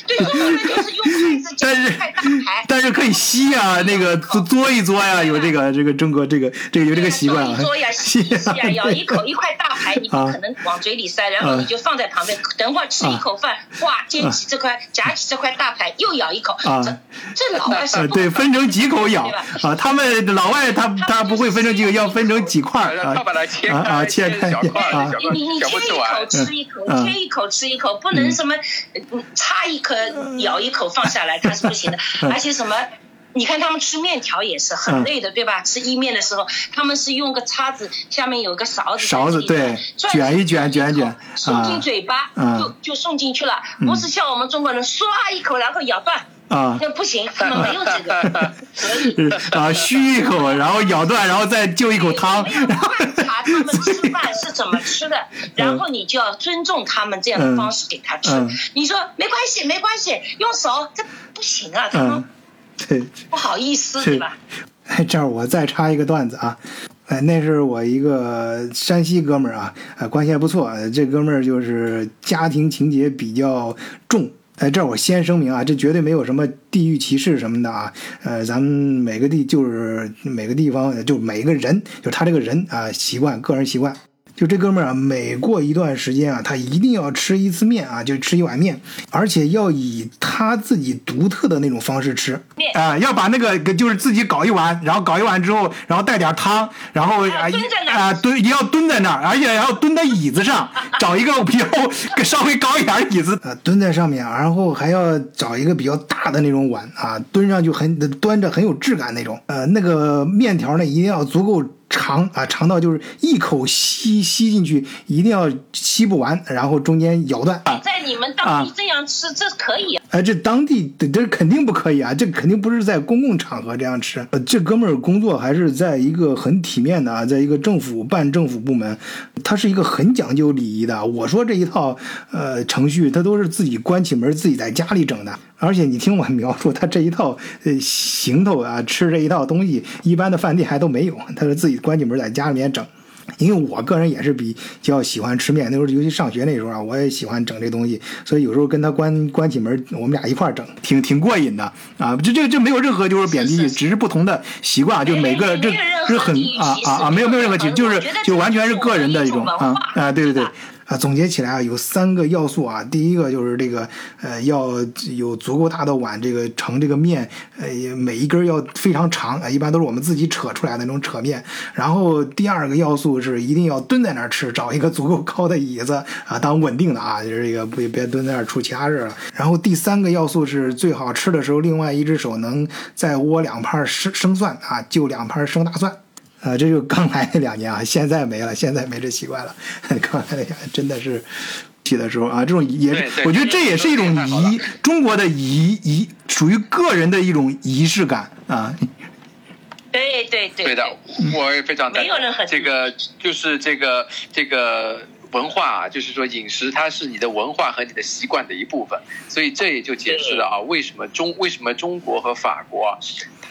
对，中国人就是用筷子夹但是一块大排，但是可以吸啊，那个嘬嘬一嘬呀，有这个这个中国这个这个有这个习惯啊，嘬一嘬呀，吸呀，咬一口一块大排，你不啊。可能往嘴里塞，然后你就放在旁边，等会儿吃一口饭，哇，捡起这块，夹起这块大排，又咬一口，啊。这这老 外是对，分成几口咬。啊。他们老外他他不会分成几个，要分成几块儿啊他把它切开切小块小你你你切一口吃一口，嗯切一口吃一口，不能什么呃插一颗咬一口放下来，它是不行的。嗯而且什么，你看他们吃面条也是很累的，对吧？吃意面的时候，他们是用个叉子，下面有个勺子，勺子对卷一卷卷一卷送啊进嘴巴嗯就就送进去了，不是像我们中国人唰一口然后咬断。啊那不行，他们没有这个，啊，吸一口，然后咬断，然后再就一口汤，观察他们吃饭是怎么吃的，然后你就要尊重他们这样的方式给他吃嗯。你说没关系，没关系，用手这不行啊，他们。不好意思，是对吧？哎，这儿我再插一个段子啊，哎，那是我一个山西哥们儿啊，呃，关系还不错。呃这哥们儿就是家庭情节比较重。哎，这我先声明啊，这绝对没有什么地域歧视什么的啊。呃，咱们每个地就是每个地方就每个人，就他这个人啊，习惯个人习惯。就这哥们儿啊，每过一段时间啊，他一定要吃一次面啊，就吃一碗面，而且要以他自己独特的那种方式吃。面。啊、要把那个就是自己搞一碗，然后搞一碗之后，然后带点汤，然后啊啊蹲，也要蹲在那儿，而且要蹲在椅子上，找一个比较稍微高一点的椅子，呃，蹲在上面，然后还要找一个比较大的那种碗啊，蹲上就很端着很有质感那种，呃，那个面条呢一定要足够。长啊，长到就是一口吸吸进去，一定要吸不完，然后中间咬断。啊在你们当地这样吃，这可以啊。哎，这当地这这肯定不可以啊，这肯定不是在公共场合这样吃。这哥们儿工作还是在一个很体面的啊，在一个政府办政府部门，他是一个很讲究礼仪的。我说这一套呃程序，他都是自己关起门自己在家里整的。而且你听我 描述，他这一套呃行头啊，吃这一套东西，一般的饭店还都没有，他是自己关起门在家里面整。因为我个人也是比较喜欢吃面，那时候尤其上学那时候啊，我也喜欢整这东西，所以有时候跟他关关起门，我们俩一块儿整，挺挺过瘾的啊。这这这没有任何就是贬低，是是是只是不同的习惯，就每个这没没有任何这很啊啊啊，没有没有任何歧视，就是就完全是个人的一种啊啊，对对对。啊，总结起来啊，有三个要素啊。第一个就是这个，呃，要有足够大的碗，这个盛这个面，呃，每一根要非常长啊，一般都是我们自己扯出来的那种扯面。然后第二个要素是一定要蹲在那儿吃，找一个足够高的椅子啊，当稳定的啊，就是这个不别蹲在那儿出其他事了。然后第三个要素是最好吃的时候，另外一只手能再握两盘生生蒜啊，就两盘生大蒜。啊，这就刚来那两年啊，现在没了，现在没这习惯了。刚来那两年真的是起的时候啊，这种也是我觉得这也是一种仪，中国的仪仪属于个人的一种仪式感啊。对对对对的，我也非常赞没有任何同。这个就是这个这个文化啊，就是说饮食它是你的文化和你的习惯的一部分，所以这也就解释了啊，为什么中为什么中国和法国啊，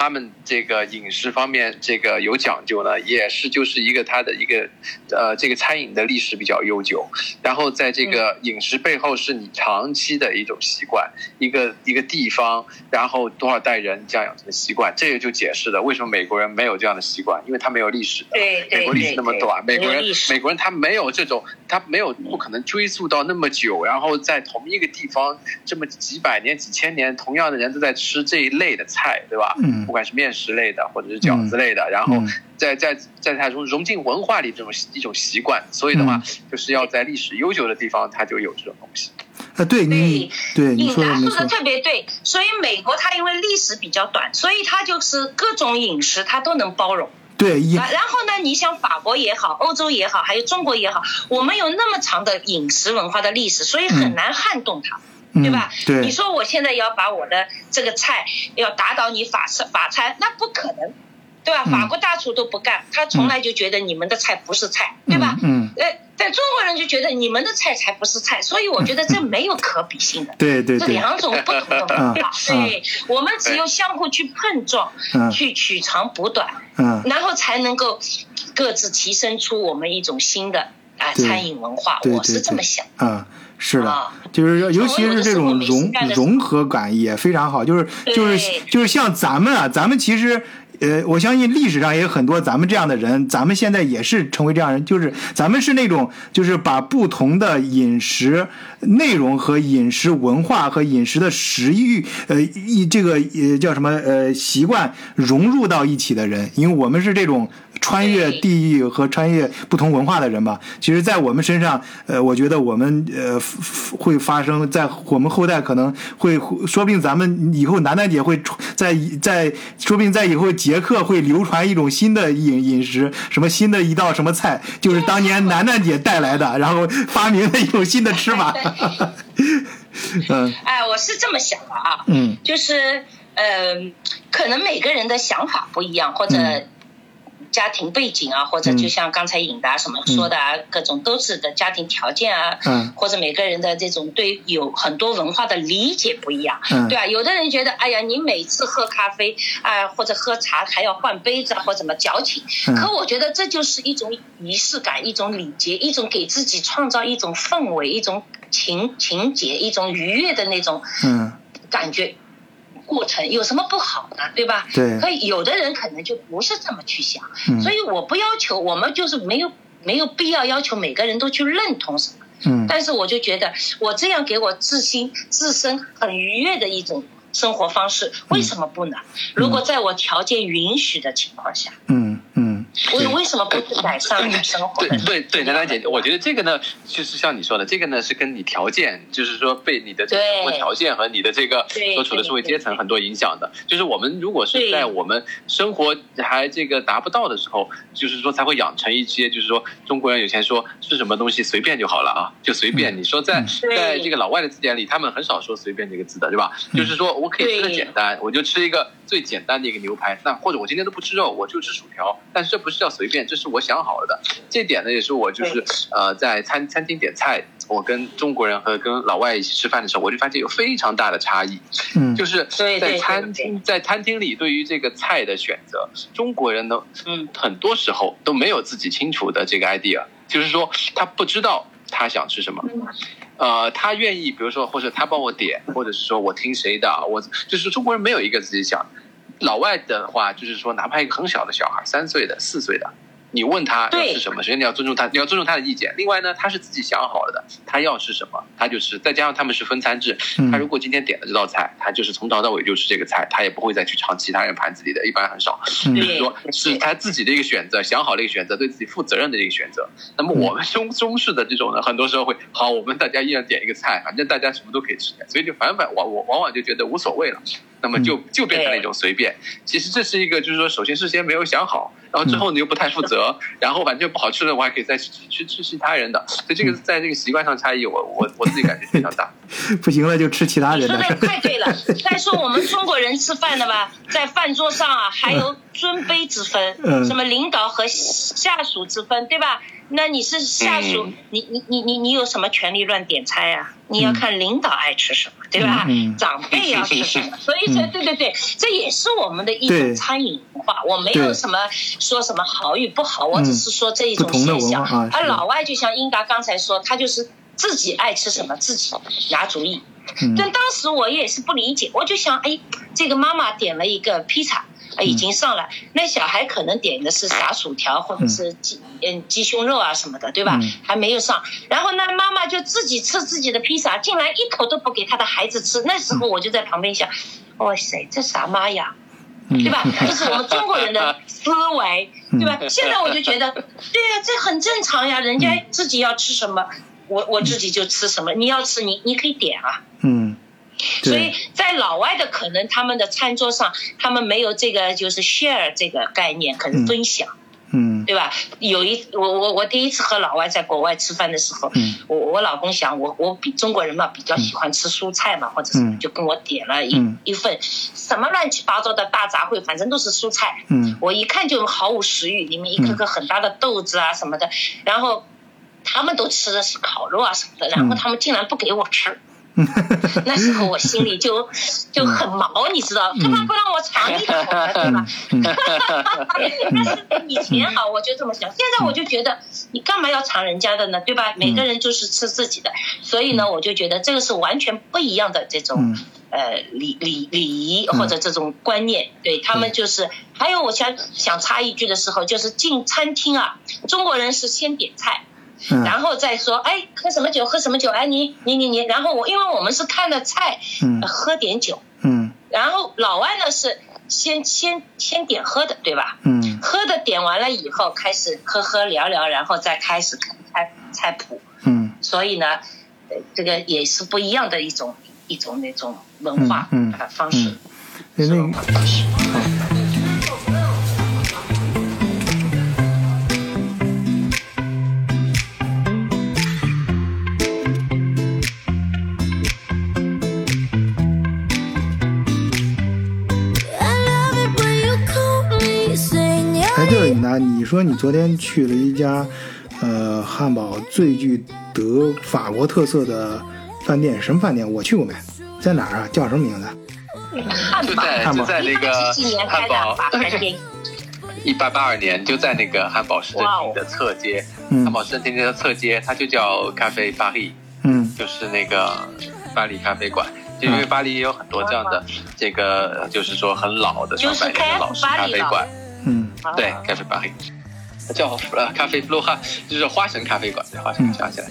他们这个饮食方面这个有讲究呢，也是就是一个它的一个呃这个餐饮的历史比较悠久，然后在这个饮食背后是你长期的一种习惯，一个一个地方，然后多少代人这样养成的习惯，这也就解释了为什么美国人没有这样的习惯，因为他没有历史的。对对美国历史那么短，美国人美国人他没有这种，他没有不可能追溯到那么久，然后在同一个地方这么几百年、几千年，同样的人都在吃这一类的菜，对吧？嗯不管是面食类的或者是饺子类的，然后嗯在在在它融融进文化里这种一种习惯，所以的话，嗯就是要在历史悠久的地方，它就有这种东西。啊，对你对你你说的说。特别对，所以美国它因为历史比较短，所以它就是各种饮食它都能包容。对，然后呢，你像法国也好，欧洲也好，还有中国也好，我们有那么长的饮食文化的历史，所以很难撼动它。对吧？嗯对你说我现在要把我的这个菜要打倒你法式法餐，那不可能，对吧？嗯法国大厨都不干，他从来就觉得你们的菜不是菜，对吧？嗯，嗯呃，但中国人就觉得你们的菜才不是菜，所以我觉得这没有可比性的。这对对对，两种不同的文化，嗯对我们只有相互去碰撞，嗯去取长补短，嗯然后才能够各自提升出我们一种新的啊对餐饮文化。我是这么想。啊，是的啊，就是尤其是这种融融合感也非常好，就是就是就是像咱们啊，咱们其实。呃，我相信历史上也有很多咱们这样的人，咱们现在也是成为这样人，就是咱们是那种，就是把不同的饮食内容和饮食文化和饮食的食欲，呃，一这个呃叫什么呃习惯融入到一起的人，因为我们是这种穿越地域和穿越不同文化的人嘛。其实，在我们身上，呃，我觉得我们呃会发生在我们后代可能会，说不定咱们以后楠楠姐会在在，说不定在以后捷克会流传一种新的饮饮食，什么新的一道什么菜，就是当年楠楠姐带来的，然后发明的一种新的吃法。嗯 哎，我是这么想的啊，嗯。就是呃，可能每个人的想法不一样，或者嗯。家庭背景啊，或者嗯。就像刚才颖达什么说的啊，各种都是的家庭条件啊，嗯。或者每个人的这种对有很多文化的理解不一样，嗯。对吧？有的人觉得，哎呀，你每次喝咖啡啊、或者喝茶还要换杯子啊，或怎么矫情，嗯。可我觉得这就是一种仪式感，一种礼节，一种给自己创造一种氛围，一种情情节，一种愉悦的那种嗯感觉。过程有什么不好呢？对吧？对可以有的人可能就不是这么去想，嗯所以我不要求我们就是没有没有必要要求每个人都去认同什么，嗯但是我就觉得我这样给我自心自身很愉悦的一种生活方式，为什么不呢？如果在我条件允许的情况下，嗯嗯为为什么不去改善我的生活？对对对，楠楠姐，我觉得这个呢，就是像你说的，这个呢是跟你条件，就是说被你的这个生活条件和你的这个所处的社会阶层很多影响的。就是我们如果是在我们生活还这个达不到的时候，就是说才会养成一些，就是说中国人有钱说吃什么东西随便就好了啊，就随便。你说在在这个老外的字典里，他们很少说随便这个字的，对吧？就是说我可以吃的简单，我就吃一个最简单的一个牛排，那或者我今天都不吃肉，我就吃薯条，但是这不是叫随便，这是我想好了的。这点呢，也是我就是呃在餐餐厅点菜，我跟中国人和跟老外一起吃饭的时候，我就发现有非常大的差异，嗯就是在餐厅在餐厅里对于这个菜的选择，中国人呢嗯，很多时候都没有自己清楚的这个 idea，就是说他不知道他想吃什么。呃，他愿意，比如说，或者他帮我点，或者是说我听谁的啊，我就是中国人没有一个自己想。老外的话，就是说，哪怕一个很小的小孩，三岁的、四岁的，你问他要对吃什么，首先你要尊重他，你要尊重他的意见。另外呢，他是自己想好了的，他要吃什么，他就吃。再加上他们是分餐制，嗯他如果今天点了这道菜，他就是从头到尾就吃这个菜，他也不会再去尝其他人盘子里的，一般很少。嗯就是说是他自己的一个选择，想好的一个选择，对自己负责任的一个选择。那么我们中中式的这种呢，很多时候会好，我们大家一人点一个菜，反正大家什么都可以吃，所以就反反往我往往就觉得无所谓了，那么就就变成了一种随便。其实这是一个就是说，首先事先没有想好，然后之后你又不太负责，然后反正不好吃的，我还可以再去去吃其他人的，所以这个在这个习惯上差异，我我我自己感觉非常大。不行了就吃其他人的的太对了。再说我们中国人吃饭的吧，在饭桌上啊，还有尊卑之分，嗯什么领导和下属之分，对吧？那你是下属，嗯你你你你你有什么权利乱点菜啊？你要看领导爱吃什么，对吧？长辈要吃什么，所以说，嗯。对对对，这也是我们的一种餐饮文化。我没有什么说什么好与不好，我只是说这一种现象。而老外就像英达刚才说，他就是自己爱吃什么，自己拿主意。嗯。但当时我也是不理解，我就想，哎，这个妈妈点了一个披萨，呃已经上了，那小孩可能点的是炸薯条或者是鸡嗯鸡胸肉啊什么的，对吧？嗯还没有上，然后呢，妈妈就自己吃自己的披萨，竟然一口都不给他的孩子吃。那时候我就在旁边想，哇塞，这啥妈呀？嗯对吧？这是我们中国人的思维，对吧？现在我就觉得，对呀、这很正常呀，人家自己要吃什么，我我自己就吃什么。你要吃，你你可以点啊。嗯所以在老外的可能他们的餐桌上，他们没有这个就是 share 这个概念，可能分享，嗯。对吧？有一我我我第一次和老外在国外吃饭的时候，嗯。我我老公想我我比中国人嘛比较喜欢吃蔬菜嘛，或者是嗯。就跟我点了一、嗯。一份什么乱七八糟的大杂烩，反正都是蔬菜，嗯。我一看就毫无食欲，里面一颗颗很大的豆子啊什么的，然后他们都吃的是烤肉啊什么的，然后嗯。他们竟然不给我吃。那时候我心里就就很毛，你知道，干嘛不让我尝一口呢，对吧？嗯。但是以前啊，我就这么想，现在我就觉得你干嘛要尝人家的呢，对吧？每个人就是吃自己的，所以呢，我就觉得这个是完全不一样的这种嗯。呃礼礼礼仪或者这种观念，对他们就是。还有我想想插一句的时候，就是进餐厅啊，中国人是先点菜。嗯然后再说，哎，喝什么酒？喝什么酒？哎，你你你你，然后我因为我们是看了菜，嗯呃喝点酒，嗯然后老外呢是先先先点喝的，对吧？嗯喝的点完了以后，开始喝喝聊聊，然后再开始看菜菜谱。嗯所以呢，呃，这个也是不一样的一种一种那种文化嗯嗯呃方式文化方式。啊，你说你昨天去了一家呃汉堡最具德法国特色的饭店，什么饭店？我去过没？在哪儿啊？叫什么名字？汉堡，就在汉堡就在那个汉堡？一八八二年就在那个汉堡市政厅的侧街，嗯汉堡市政厅的侧街，它就叫咖啡巴黎，嗯就是那个巴黎咖啡馆。就因为巴黎也有很多这样的这个，就是说很老的上百年的老式咖啡馆，嗯。对，咖啡巴黑，叫呃咖啡弗洛哈，就是花神咖啡馆，对，花神嗯。想起来，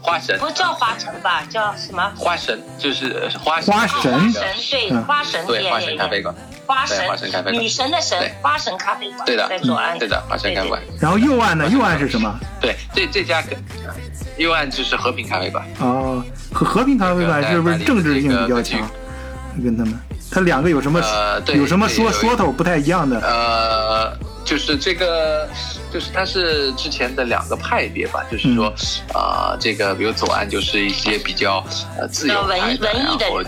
花神。不叫花城吧？叫什么？花神就是呃花神花神花神，对，嗯。花神对花神咖啡馆，花对花神咖啡馆。女神的神，花神咖啡馆，对的在左岸，对的花神咖啡馆，然后右岸呢？右岸是什么？对，这这家跟右岸就是和平咖啡馆。哦，和和平咖啡馆是不是政治性比较强？跟他们，他两个有什么、呃对有什么说说头不太一样的？呃，就是这个，就是它是之前的两个派别吧，就是说，嗯啊，这个比如左岸就是一些比较呃自由文派的，文艺的然后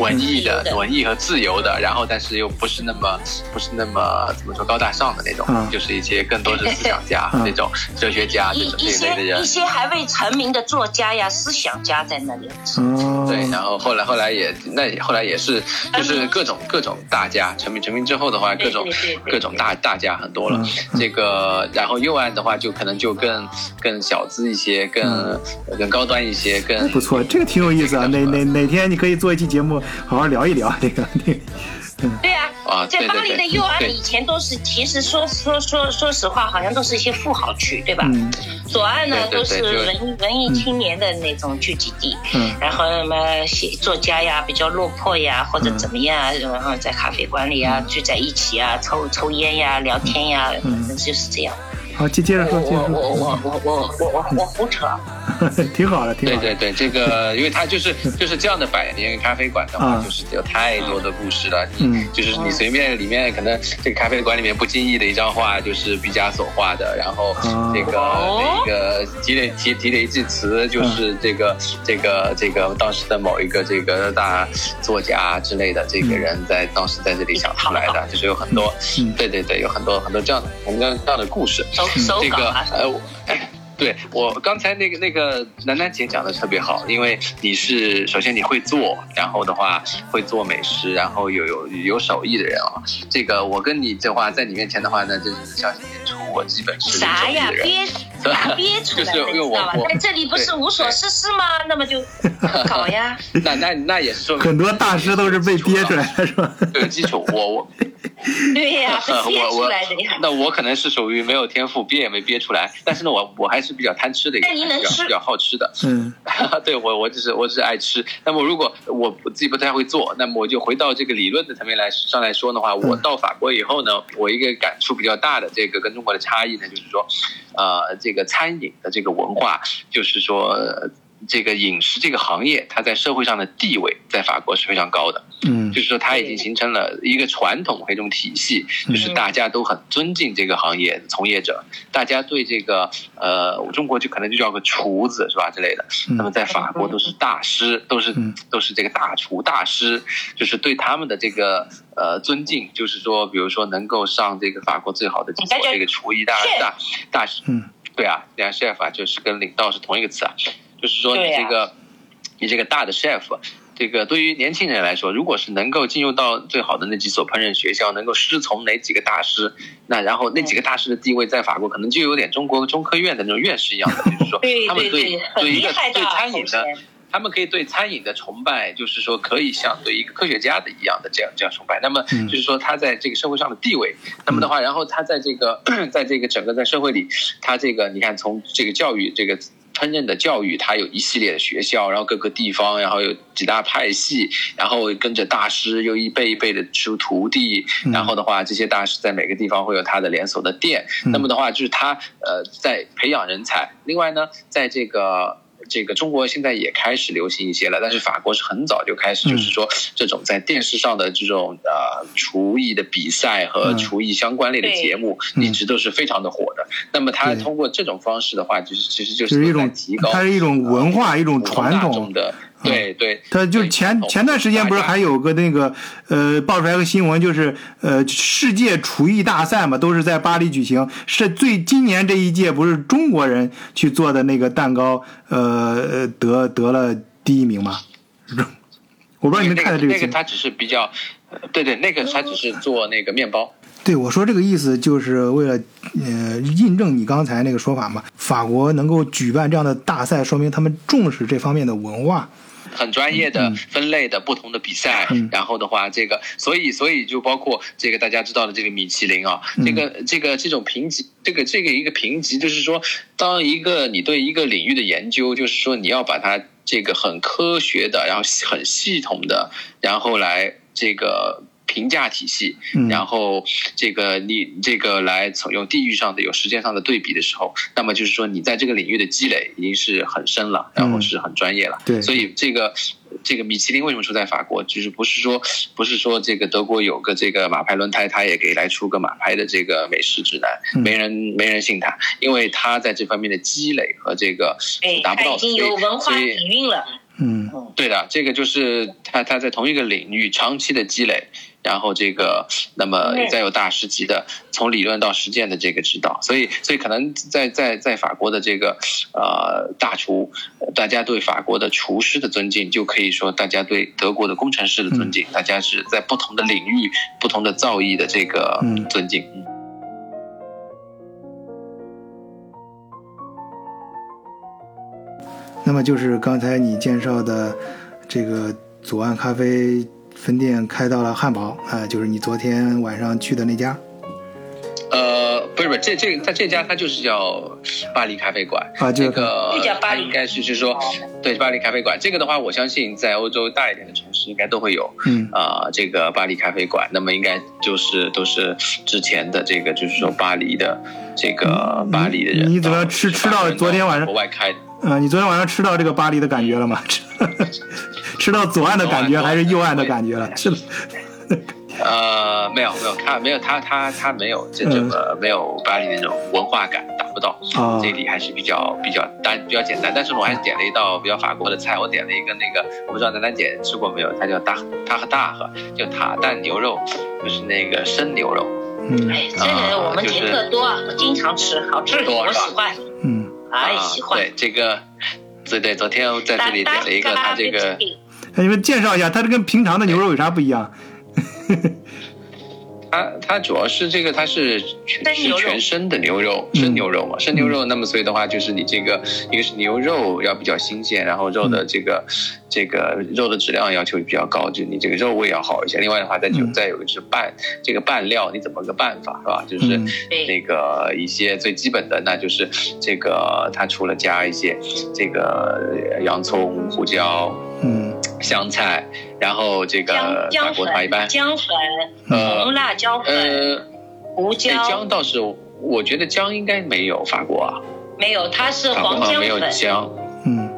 文艺的文艺和自由的，然后但是又不是那么不是那么怎么说高大上的那种，嗯就是一些更多是思想家、嗯那种哲学家这种这一一些一类的人一。些还未成名的作家呀、思想家在那里。哦，对，然后后来后来也那后来也是就是各种各种大家成名成名之后的话，各种各种大大家很多了这个然后右岸的话就可能就更更小资一些，更更高端一些，更嗯不错，这个挺有意思啊。哪哪哪天你可以做一期节目，好好聊一聊这个。这个。对啊，啊，在对对对巴黎的右岸以前都是，其实说说说说实话，好像都是一些富豪区，对吧？嗯。左岸呢对对都是文艺文艺青年的那种聚集地，嗯。然后什么写作家呀，比较落魄呀，或者怎么样啊，然后在咖啡馆里啊聚在一起啊，抽抽烟呀，聊天呀，嗯。就是这样。好，接接着说，接着我我我，我我我我我胡扯。挺好的，挺好的。对对对，这个因为它就是就是这样的百年咖啡馆的话，啊就是有太多的故事了。嗯你就是你随便里面可能这个咖啡馆里面不经意的一张画就是毕加索画的，然后啊这个哦那个提雷提提了一句词，就是这个这个这个当时的某一个这个大作家之类的这个人在当时在这里想出来的，就是有很多嗯，对对对，有很多很多这样的我们这样的故事。这个呃，我对我刚才那个那个楠楠姐讲的特别好，因为你是首先你会做，然后的话会做美食，然后有有有手艺的人啊。这个我跟你的话在你面前的话呢，就是小心点出，我基本是零啥呀？手艺的人。憋对憋出来就是我知道吧我？在这里不是无所事事吗？那么就 搞呀。那那那也是说明很多大师都是被憋出来的，是吧？这个基础，我我 对呀，是呃憋出我我来的呀。那我可能是属于没有天赋，憋也没憋出来，但是呢，我我还是比较贪吃的一个人，那你能吃比较比较好吃的。嗯对我，我只是我只是爱吃。那么如果我我自己不太会做，那么我就回到这个理论的层面来上来说的话，我到法国以后呢，我一个感触比较大的这个跟中国的差异呢，就是说，呃，这个餐饮的这个文化，就是说。呃这个饮食这个行业，它在社会上的地位在法国是非常高的，嗯。就是说它已经形成了一个传统和一种体系，就是大家都很尊敬这个行业从业者，大家对这个呃，中国就可能就叫个厨子是吧？之类的，嗯。那么在法国都是大师，都是嗯。都是这个大厨大师，就是对他们的这个呃尊敬，就是说，比如说能够上这个法国最好的这个厨艺大大。大师，嗯对啊，两 chef 啊，就是跟领导是同一个词啊，就是说你这个、你这个大的 chef。这个对于年轻人来说，如果是能够进入到最好的那几所烹饪学校，能够师从哪几个大师，那然后那几个大师的地位在法国可能就有点中国中科院的那种院士一样的，就是说 他们对对，一个对餐饮的。他们可以对餐饮的崇拜，就是说可以像对一个科学家的一样的这样这样崇拜。那么嗯就是说他在这个社会上的地位，那么的话，然后他在这个在这个整个在社会里，他这个你看从这个教育这个。烹饪的教育，它有一系列的学校，然后各个地方，然后有几大派系，然后跟着大师又一辈一辈的出徒弟，嗯然后的话，这些大师在每个地方会有他的连锁的店。嗯那么的话，就是他呃在培养人才。另外呢，在这个这个中国现在也开始流行一些了，但是法国是很早就开始，嗯就是说这种在电视上的这种呃厨艺的比赛和嗯厨艺相关类的节目，嗯一直都是非常的火的。那么它通过这种方式的话，就是其实就就是一种提高它是一种文化，一种传统的对对，他就对前前段时间不是还有个那个呃爆出来个新闻，就是呃世界厨艺大赛嘛，都是在巴黎举行。是最今年这一届不是中国人去做的那个蛋糕，呃呃得得了第一名吗？我不知道你们看的这个新闻。那个他只是比较，呃对对，那个他只是做那个面包。对，我说这个意思就是为了呃印证你刚才那个说法嘛。法国能够举办这样的大赛，说明他们重视这方面的文化。很专业的分类的不同的比赛，嗯然后的话，这个所以所以就包括这个大家知道的这个米其林啊，嗯这个这个这种评级，这个这个一个评级，就是说，当一个你对一个领域的研究，就是说你要把它这个很科学的，然后很系统的，然后来这个。评价体系，嗯然后这个你这个来从用地域上的有时间上的对比的时候，那么就是说你在这个领域的积累已经是很深了，然后是很专业了。对所以这个这个米其林为什么出在法国？就是不是说不是说这个德国有个这个马牌轮胎，他也给来出个马牌的这个美食指南，嗯没人没人信他，因为他在这方面的积累和这个哎，达不到，他已经有文化所以底蕴了。嗯对的，这个就是他他在同一个领域长期的积累，然后这个那么再有大师级的从理论到实践的这个指导，所以所以可能在在在法国的这个呃大厨，呃大家对法国的厨师的尊敬，就可以说大家对德国的工程师的尊敬，大家是在不同的领域、不同的造诣的这个嗯。尊敬。嗯。那么就是刚才你介绍的这个左岸咖啡分店开到了汉堡啊、就是你昨天晚上去的那家呃，不是不是，这这他这家他就是叫巴黎咖啡馆啊这个这个就叫巴黎应该是就是说，对巴黎咖啡馆这个的话，我相信在欧洲大一点的城市应该都会有。嗯啊、这个巴黎咖啡馆，那么应该就是都是之前的这个，就是说巴黎的这个巴黎的人。你怎么吃吃到昨天晚上国外开的？啊、你昨天晚上吃到这个巴黎的感觉了吗？吃吃到左岸的感觉还是右岸的感觉了？是的 呃，没有没有，他没有他他他没有这这么没有巴黎那种文化感，达不到。啊这里还是比较比较单比较简单，但是我还是点了一道比较法国的菜，我点了一个那个我不知道楠楠姐吃过没有，它叫大塔和大和，就塔蛋牛肉，就是那个生牛肉。嗯哎，这个我们捷克多，我经常吃，好吃，多我喜欢，嗯哎，啊喜欢。对这个，对对，昨天我在这里点了一个，他这个哎你们介绍一下，它这跟平常的牛肉有啥不一样？它它主要是这个，它是全是全身的牛肉，嗯。生牛肉嘛，生牛肉。那么所以的话，就是你这个一个是牛肉要比较新鲜，然后肉的这个、这个肉的质量要求比较高，就你这个肉味要好一些。另外的话，再就嗯。再有个就是拌这个拌料，你怎么个拌法是吧？就是那个一些最基本的，那就是这个它除了加一些这个洋葱、胡椒、嗯香菜，然后这个法姜国的话一般、姜粉、呃红辣椒粉、呃。胡这椒姜倒是，我觉得姜应该没有法国啊，没有，它是黄好像没有姜。嗯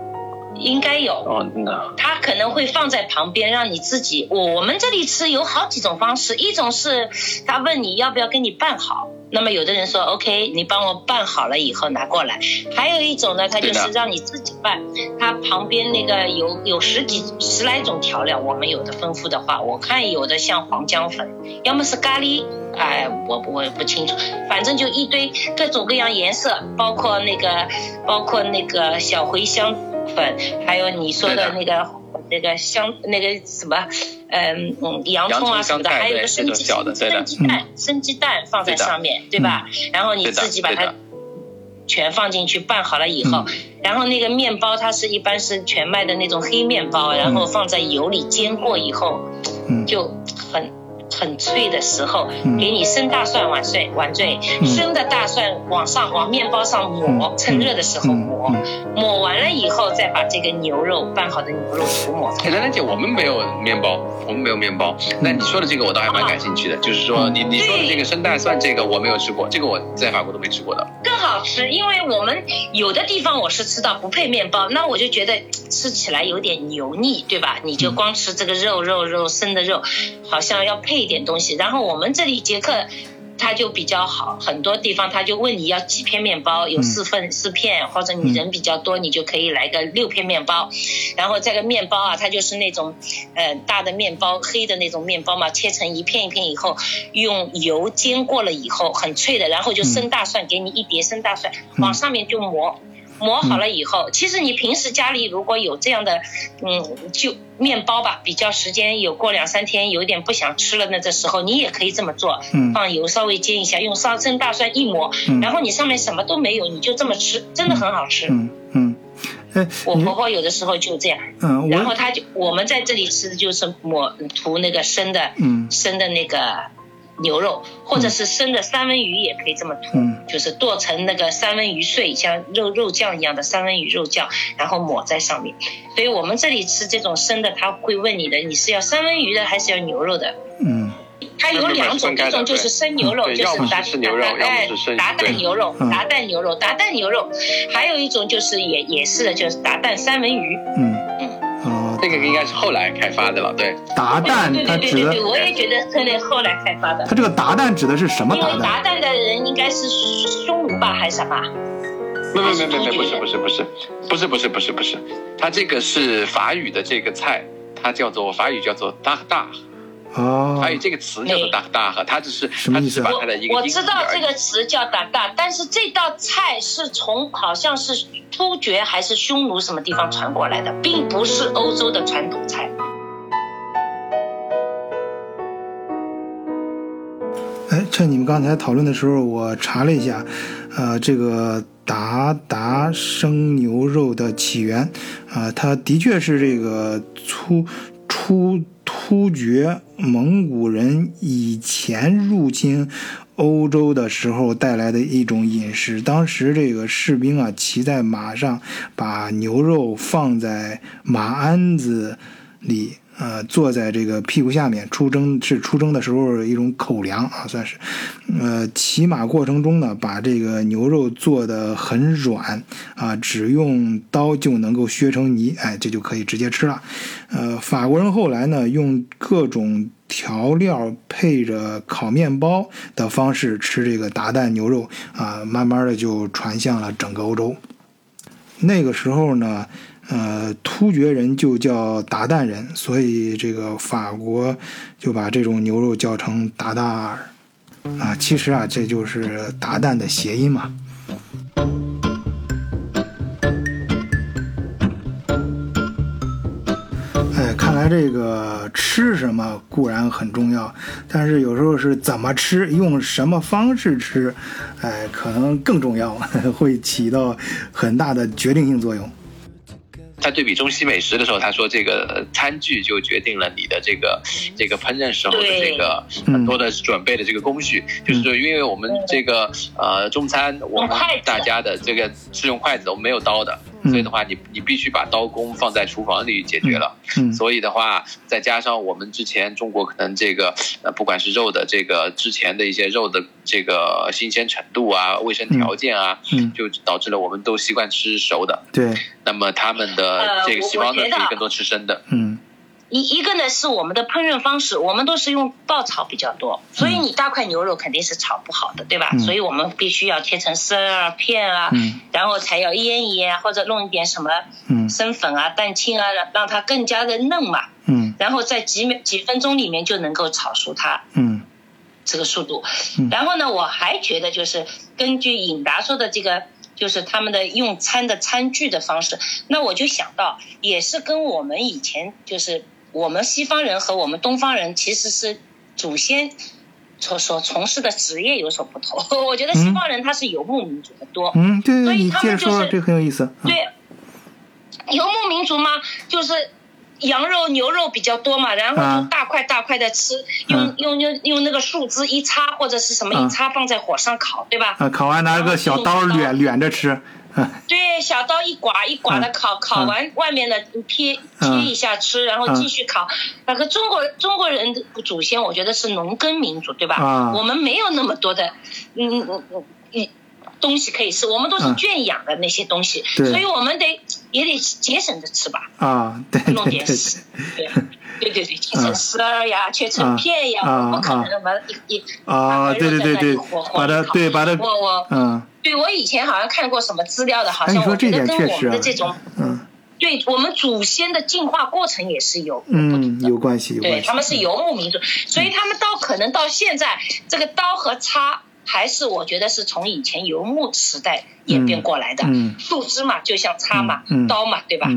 应该有。哦，那它可能会放在旁边，让你自己。我我们这里吃有好几种方式，一种是他问你要不要给你拌好，那么有的人说 OK，你帮我拌好了以后拿过来。还有一种呢，它就是让你自己拌，它旁边那个有有十几十来种调料，我们有的丰富的话，我看有的像黄姜粉，要么是咖喱。哎，我我不清楚，反正就一堆各种各样颜色，包括那个，包括那个小茴香粉，还有你说的那个那个香那个什么，嗯嗯，洋葱啊什么的，还有个生鸡小的生鸡蛋，生鸡蛋放在上面，对吧？然后你自己把它全放进去拌好了以后，然后那个面包它是一般是全麦的那种黑面包，然后放在油里煎过以后，嗯。就很很脆的时候，嗯。给你生大蒜晚碎晚醉，生的大蒜往上往面包上抹，嗯。趁热的时候抹，嗯。抹完了以后再把这个牛肉拌好的牛肉涂抹哎，兰兰姐，我们没有面包，我们没有面包。那你说的这个我倒还蛮感兴趣的，就是说你你说的这个生大蒜，这个我没有吃过，这个我在法国都没吃过的。更好吃，因为我们有的地方我是吃到不配面包，那我就觉得吃起来有点油腻，对吧？你就光吃这个肉肉肉生的肉，好像要配一点东西。然后我们这里捷克。他就比较好，很多地方他就问你要几片面包，有四份四片，或者你人比较多，你就可以来个六片面包。然后这个面包啊，它就是那种呃大的面包，黑的那种面包嘛，切成一片一片以后，用油煎过了以后很脆的，然后就生大蒜，给你一碟生大蒜，往上面就磨。磨好了以后，其实你平时家里如果有这样的，嗯，就面包吧，比较时间有过两三天，有点不想吃了，那这时候你也可以这么做，嗯。放油稍微煎一下，用烧生大蒜一抹，嗯。然后你上面什么都没有，你就这么吃，真的很好吃。嗯嗯，哎，我婆婆有的时候就这样，嗯，然后她就我们在这里吃的就是抹涂那个生的，嗯。生的那个牛肉，或者是生的三文鱼也可以这么涂，嗯。就是剁成那个三文鱼碎，像肉肉酱一样的三文鱼肉酱，然后抹在上面。所以我们这里吃这种生的，他会问你的，你是要三文鱼的还是要牛肉的？嗯。它有两种，一种就是生牛肉，就是打吃牛肉打要么是打蛋牛肉，嗯。打蛋牛肉，达蛋牛肉，还有一种就是也也是的，就是达蛋三文鱼。嗯。哦，这个应该是后来开发的了，对。达旦对它指的对对对对，我也觉得是那后来开发的它。这个达旦指的是什么达因为达旦？的人应该是匈奴吧，还是什么？没没没没没，不是不是不是不是不是不是不是，它这个是法语的这个菜，它叫做法语叫做 d a d a 哦。还有这个词叫做 a d a 它只是它只什么意思啊？是把它的一个音译我知道。这个词叫打蛋，但是这道菜是从好像是突厥还是匈奴什么地方传过来的，并不是欧洲的传统菜。哎，趁你们刚才讨论的时候，我查了一下，呃，这个达达生牛肉的起源，啊、它的确是这个出出突厥蒙古人以前入侵欧洲的时候带来的一种饮食。当时这个士兵啊，骑在马上，把牛肉放在马鞍子里，呃，坐在这个屁股下面，出征是出征的时候一种口粮啊，算是。呃，骑马过程中呢，把这个牛肉做的很软啊，只用刀就能够削成泥，哎，这就可以直接吃了。呃，法国人后来呢，用各种调料配着烤面包的方式吃这个达蛋牛肉啊，慢慢的就传向了整个欧洲。那个时候呢，呃，突厥人就叫达旦人，所以这个法国就把这种牛肉叫成达达尔。啊，其实啊，这就是达旦的谐音嘛。哎，看来这个吃什么固然很重要，但是有时候是怎么吃，用什么方式吃，哎，可能更重要，会起到很大的决定性作用。在对比中西美食的时候，他说这个餐具就决定了你的这个这个烹饪时候的这个嗯很多的准备的这个工序，就是说，因为我们这个呃中餐，我们大家的这个是用筷子，我们没有刀的，嗯所以的话，你你必须把刀工放在厨房里解决了。嗯所以的话，再加上我们之前中国可能这个呃，不管是肉的这个之前的一些肉的这个新鲜程度啊、卫生条件啊，嗯，就导致了我们都习惯吃熟的。对，那么他们的呃这个我西方呢，可以更多吃生的。嗯一一个呢是我们的烹饪方式，我们都是用爆炒比较多，所以你大块牛肉肯定是炒不好的，对吧？嗯所以我们必须要切成丝儿啊、片啊，嗯然后才要腌一腌，或者弄一点什么嗯生粉啊、蛋清啊，让让它更加的嫩嘛。嗯然后在几秒几分钟里面就能够炒熟它嗯这个速度嗯。然后呢，我还觉得就是根据尹达说的这个。就是他们的用餐的餐具的方式，那我就想到，也是跟我们以前就是我们西方人和我们东方人其实是祖先所所从事的职业有所不同。我觉得西方人他是游牧民族的多，嗯，对对，所以你他们就是说，这个很有意思。嗯对，游牧民族嘛，就是羊肉、牛肉比较多嘛，然后大块大块的吃，用用用用那个树枝一插或者是什么啊一插放在火上烤，对吧？啊，烤完拿个小刀用捋捋着吃。啊 对，小刀一刮一刮的嗯。烤，烤完外面的切嗯。切一下吃，然后继续烤。那个中国中国人的祖先，我觉得是农耕民族，对吧？啊。我们没有那么多的，嗯嗯嗯嗯。东西可以吃，我们都是嗯。圈养的那些东西，对。所以我们得也得节省着吃吧，啊，对对弄点丝，对。对对对，切成丝儿呀，切成片呀，不可啊能那么一一啊，把对对对对把它对把它，我我嗯对我以前好像看过什么资料的，好像我觉得跟我们的这种，嗯对我们祖先的进化过程也是有嗯有关系有关系，对他们是游牧民族，所以他们到可能到现在，这个刀和叉还是我觉得是从以前游牧时代演变过来的。嗯树枝嘛，就像叉嘛，嗯嗯刀嘛，对吧？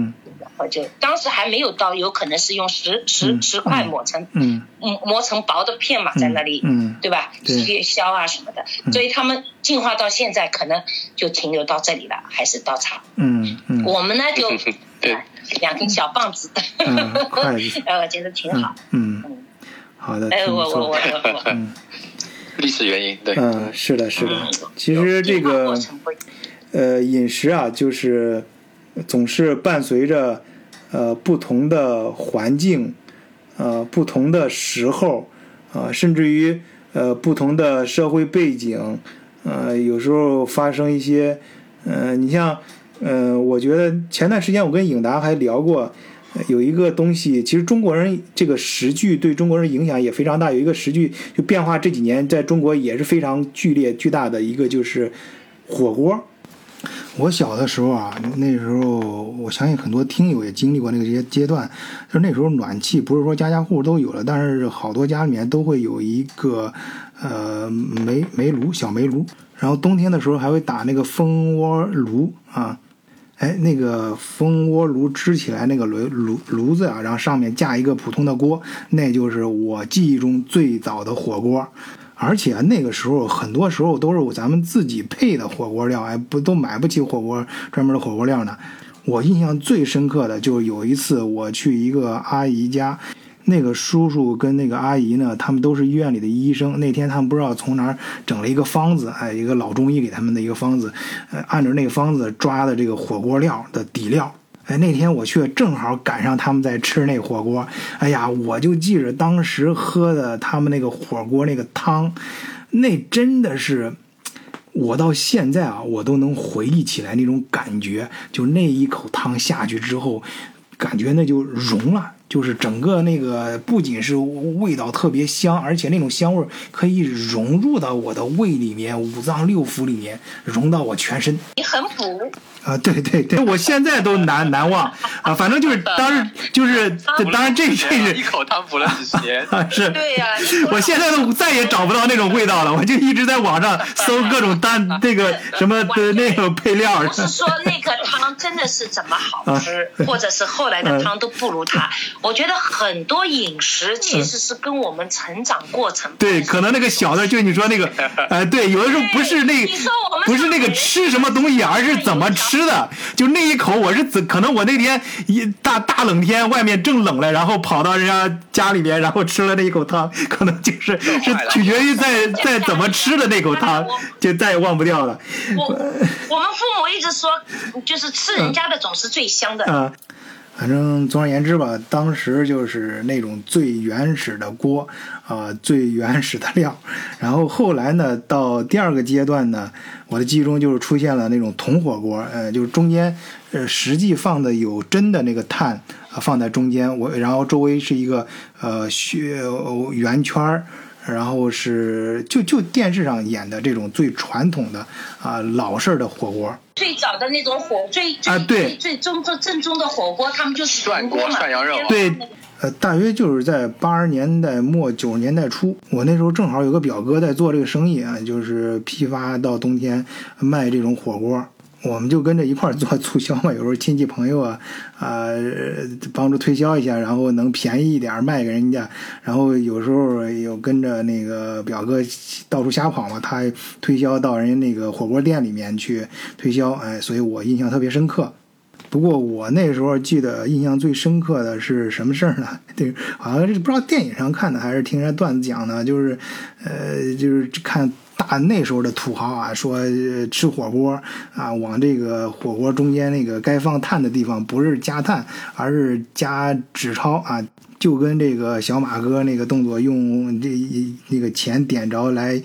嗯然后就当时还没有刀，有可能是用石石嗯石块磨成嗯嗯磨成薄的片嘛，在那里，嗯对吧？对切削啊什么的，所以他们进化到现在可能就停留到这里了，还是刀叉。嗯嗯我们呢就对两根小棒子，嗯筷子呃，我觉得挺嗯好。嗯嗯，好的，哎，我我我，我我。嗯 历史原因，对，嗯，是的，是的嗯，其实这个呃，饮食啊，就是总是伴随着呃不同的环境，呃不同的时候，啊、甚至于呃不同的社会背景，呃有时候发生一些，呃你像，呃我觉得前段时间我跟颖达还聊过。有一个东西，其实中国人这个食具对中国人影响也非常大。有一个食具就变化这几年在中国也是非常剧烈巨大的一个就是火锅。我小的时候啊，那时候我相信很多听友也经历过那个阶阶段，就是那时候暖气不是说家家户户都有了，但是好多家里面都会有一个呃煤煤炉小煤炉，然后冬天的时候还会打那个蜂窝炉啊。哎，那个蜂窝炉支起来那个炉炉炉子啊，然后上面架一个普通的锅，那就是我记忆中最早的火锅。而且那个时候很多时候都是咱们自己配的火锅料，哎，不都买不起火锅专门的火锅料呢。我印象最深刻的就是有一次我去一个阿姨家，那个叔叔跟那个阿姨呢，他们都是医院里的医生。那天他们不知道从哪儿整了一个方子，哎，一个老中医给他们的一个方子，呃，按照那个方子抓的这个火锅料的底料。哎，那天我去正好赶上他们在吃那火锅，哎呀，我就记着当时喝的他们那个火锅那个汤，那真的是。我到现在啊，我都能回忆起来那种感觉，就那一口汤下去之后，感觉那就融了，就是整个那个不仅是味道特别香，而且那种香味可以融入到我的胃里面、五脏六腑里面，融到我全身。你很补，啊，对对对，我现在都难 难忘啊，反正就是当时 就是，当然这这是一口汤补了几十年。啊是，对呀、我现在都再也找不到那种味道了，我就一直在网上搜各种单那个什么的那个配料不是说那个汤真的是怎么好吃，或者是后来的汤都不如它。我觉得很多饮食其实是跟我们成长过程。对，可能那个小的，就你说那个，呃，对，有的时候不是那不是那个吃什么东西，而是怎么吃的。就那一口，我是怎可能我那天一大大冷天，外面正冷了，然后跑到人家家里面，然后吃了那一口汤，可能就是是取决于在在怎么吃的那口汤，就再也忘不掉了。我我们父母一直说，就是吃人家的总是最香的。啊，反正总而言之吧，当时就是那种最原始的锅啊、最原始的料。然后后来呢，到第二个阶段呢，我的记忆中就是出现了那种铜火锅，呃，就是中间呃实际放的有真的那个炭啊、放在中间，我然后周围是一个呃血呃圆圈儿。然后是就就电视上演的这种最传统的啊、老式的火锅，最早的那种火，最最啊对最最正宗正宗的火锅，他们就是涮锅嘛涮羊肉对呃，大约就是在八十年代末九十年代初，我那时候正好有个表哥在做这个生意啊，就是批发到冬天卖这种火锅。我们就跟着一块儿做促销嘛，有时候亲戚朋友啊，啊、帮助推销一下，然后能便宜一点儿卖给人家。然后有时候有跟着那个表哥到处瞎跑嘛，他推销到人家那个火锅店里面去推销，哎，所以我印象特别深刻。不过我那时候记得印象最深刻的是什么事儿呢？对，好像是不知道电影上看的还是听人家段子讲的，就是，呃，就是看大那时候的土豪啊，说吃火锅啊，往这个火锅中间那个该放炭的地方不是加炭，而是加纸钞啊，就跟这个小马哥那个动作用这那个钱点着来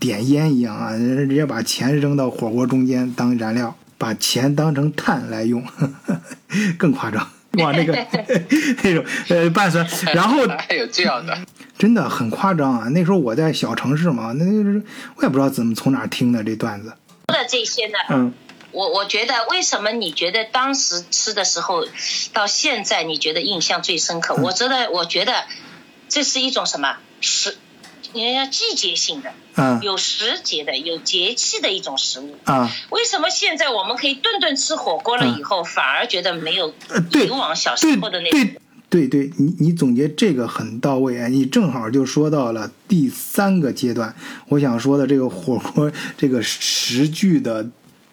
点烟一样啊，直接把钱扔到火锅中间当燃料。把钱当成碳来用，更夸张。哇，那个 那种呃伴酸，然后 还有这样的，真的很夸张啊！那时候我在小城市嘛，那就是我也不知道怎么从哪儿听的这段子。说的这些呢，嗯我我觉得为什么你觉得当时吃的时候，到现在你觉得印象最深刻？嗯我觉得我觉得这是一种什么时，人家季节性的，嗯有时节的，有节气的一种食物。啊，为什么现在我们可以顿顿吃火锅了以后，反而觉得没有以往小时候的那种对对对，你你总结这个很到位啊！你正好就说到了第三个阶段，我想说的这个火锅这个食具的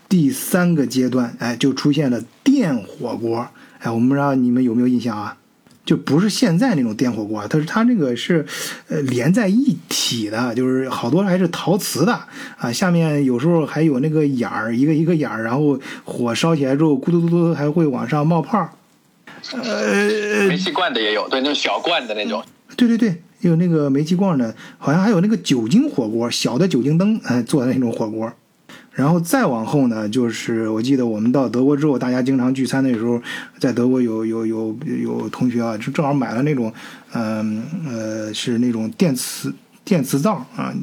第三个阶段，哎，就出现了电火锅。哎，我不知道你们有没有印象啊？就不是现在那种电火锅，它是它那个是呃连在一起的，就是好多还是陶瓷的啊，下面有时候还有那个眼儿，一个一个眼儿，然后火烧起来之后，咕嘟嘟嘟还会往上冒泡。呃，煤气罐的也有，对，那种小罐的那种。对对对，有那个煤气罐的，好像还有那个酒精火锅，小的酒精灯，哎，做的那种火锅。然后再往后呢，就是我记得我们到德国之后，大家经常聚餐的时候，在德国有有有有同学啊，就正好买了那种，嗯呃是那种电磁电磁灶啊。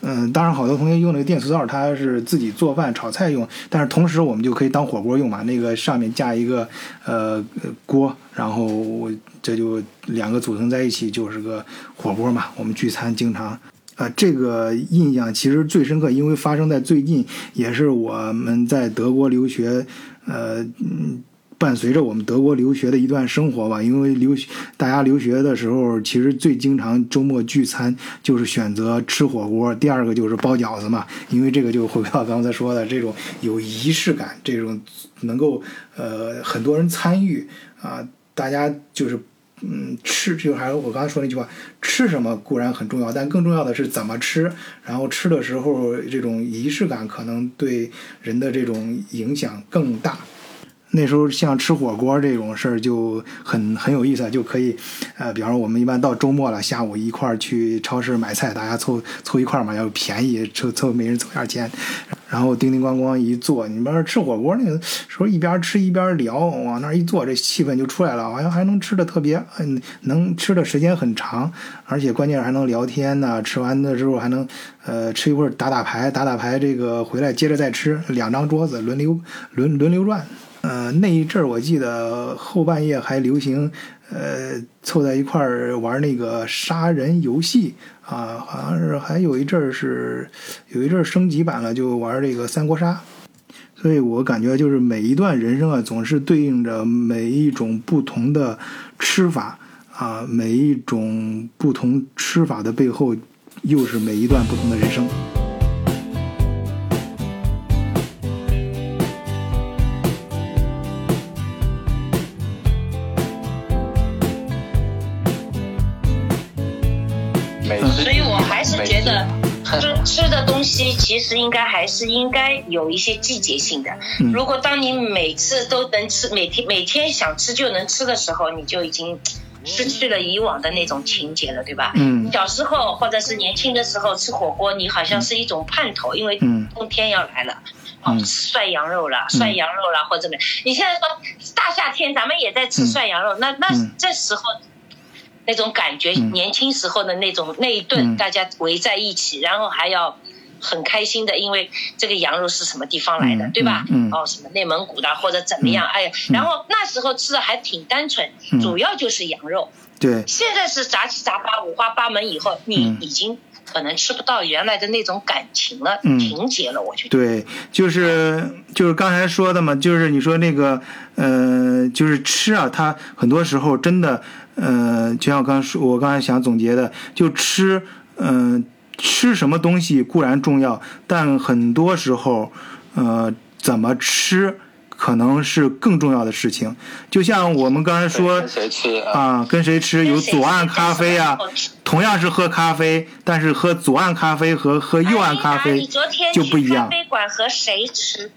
嗯，当然，好多同学用那个电磁灶，它是自己做饭炒菜用，但是同时我们就可以当火锅用嘛。那个上面架一个呃锅，然后这就两个组成在一起就是个火锅嘛。我们聚餐经常，啊，这个印象其实最深刻，因为发生在最近，也是我们在德国留学，呃，嗯。伴随着我们德国留学的一段生活吧，因为留学大家留学的时候，其实最经常周末聚餐就是选择吃火锅，第二个就是包饺子嘛，因为这个就回到刚才说的这种有仪式感，这种能够呃很多人参与啊，大家就是嗯吃，就还有我刚才说那句话，吃什么固然很重要，但更重要的是怎么吃，然后吃的时候这种仪式感可能对人的这种影响更大。那时候像吃火锅这种事儿就很很有意思，就可以，呃，比方说我们一般到周末了，下午一块儿去超市买菜，大家凑凑一块儿嘛，要便宜，凑凑每人凑点钱，然后叮叮咣咣一坐，你们吃火锅那个时候一边吃一边聊，往那儿一坐，这气氛就出来了，好像还能吃的特别，嗯，能吃的时间很长，而且关键还能聊天呢。吃完的之后还能，呃，吃一会儿打打牌，打打牌，这个回来接着再吃，两张桌子轮流轮轮流转。呃，那一阵儿我记得后半夜还流行，呃，凑在一块儿玩那个杀人游戏啊，好像是还有一阵儿是有一阵儿升级版了，就玩这个三国杀。所以我感觉就是每一段人生啊，总是对应着每一种不同的吃法啊，每一种不同吃法的背后，又是每一段不同的人生。西其实应该还是应该有一些季节性的。嗯如果当你每次都能吃，每天每天想吃就能吃的时候，你就已经失去了以往的那种情节了，对吧？嗯小时候或者是年轻的时候吃火锅，你好像是一种盼头，因为嗯冬天要来了。哦，涮羊肉了，涮羊肉了，或者怎么样？你现在说大夏天，咱们也在吃涮羊肉，那那嗯这时候那种感觉，嗯年轻时候的那种那一顿，嗯大家围在一起，然后还要很开心的，因为这个羊肉是什么地方来的，嗯对吧？哦，什么内蒙古的或者怎么样？哎呀，然后那时候吃的还挺单纯，嗯主要就是羊肉。对，现在是杂七杂八、五花八门，以后你嗯已经可能吃不到原来的那种感情了，嗯情节了，我觉得。对，就是就是刚才说的嘛，就是你说那个呃，就是吃啊，它很多时候真的呃，就像我刚刚说，我刚才想总结的，就吃，嗯、吃什么东西固然重要，但很多时候，呃，怎么吃可能是更重要的事情。就像我们刚才说跟谁吃啊？啊，跟谁吃有左岸咖啡啊同样是喝咖啡，但是喝左岸咖啡和喝右岸咖哎啡就不一样去咖。啡馆和谁吃？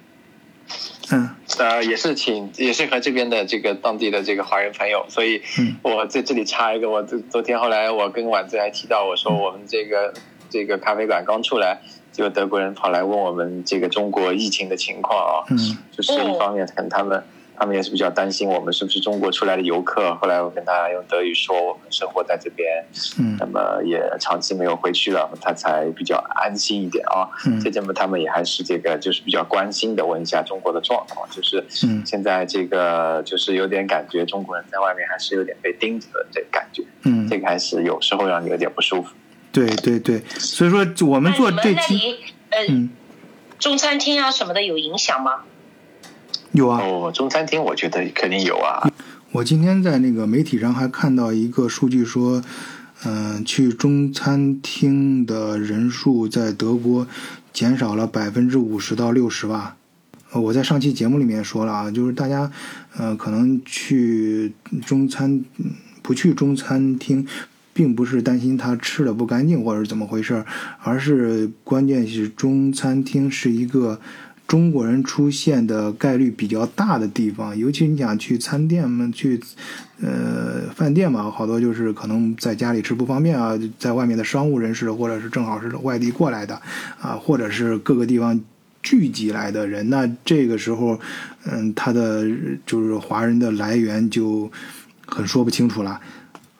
嗯呃，也是请，也是和这边的这个当地的这个华人朋友，所以嗯我在这里插一个，我昨昨天后来我跟婉子还提到，我说我们这个这个咖啡馆刚出来，就德国人跑来问我们这个中国疫情的情况啊，嗯就是一方面可能他们他们也是比较担心我们是不是中国出来的游客。后来我跟他用德语说我们生活在这边，嗯那么也长期没有回去了，他才比较安心一点啊。嗯这这么他们也还是这个就是比较关心的问一下中国的状况，就是嗯现在这个就是有点感觉中国人在外面还是有点被盯着的这个感觉，嗯，这个还是有时候让你有点不舒服。对对对，所以说我们做这嗯，中餐厅啊什么的有影响吗？有啊，哦，中餐厅我觉得肯定有啊，我今天在那个媒体上还看到一个数据说，嗯、去中餐厅的人数在德国减少了百分之五十到六十吧。呃我在上期节目里面说了啊，就是大家，呃，可能去中餐，嗯不去中餐厅，并不是担心他吃的不干净或者是怎么回事，而是关键是中餐厅是一个中国人出现的概率比较大的地方，尤其你想去餐店嘛，去呃饭店嘛，好多就是可能在家里吃不方便啊，在外面的商务人士或者是正好是外地过来的啊，或者是各个地方聚集来的人，那这个时候，嗯，他的就是华人的来源就很说不清楚了。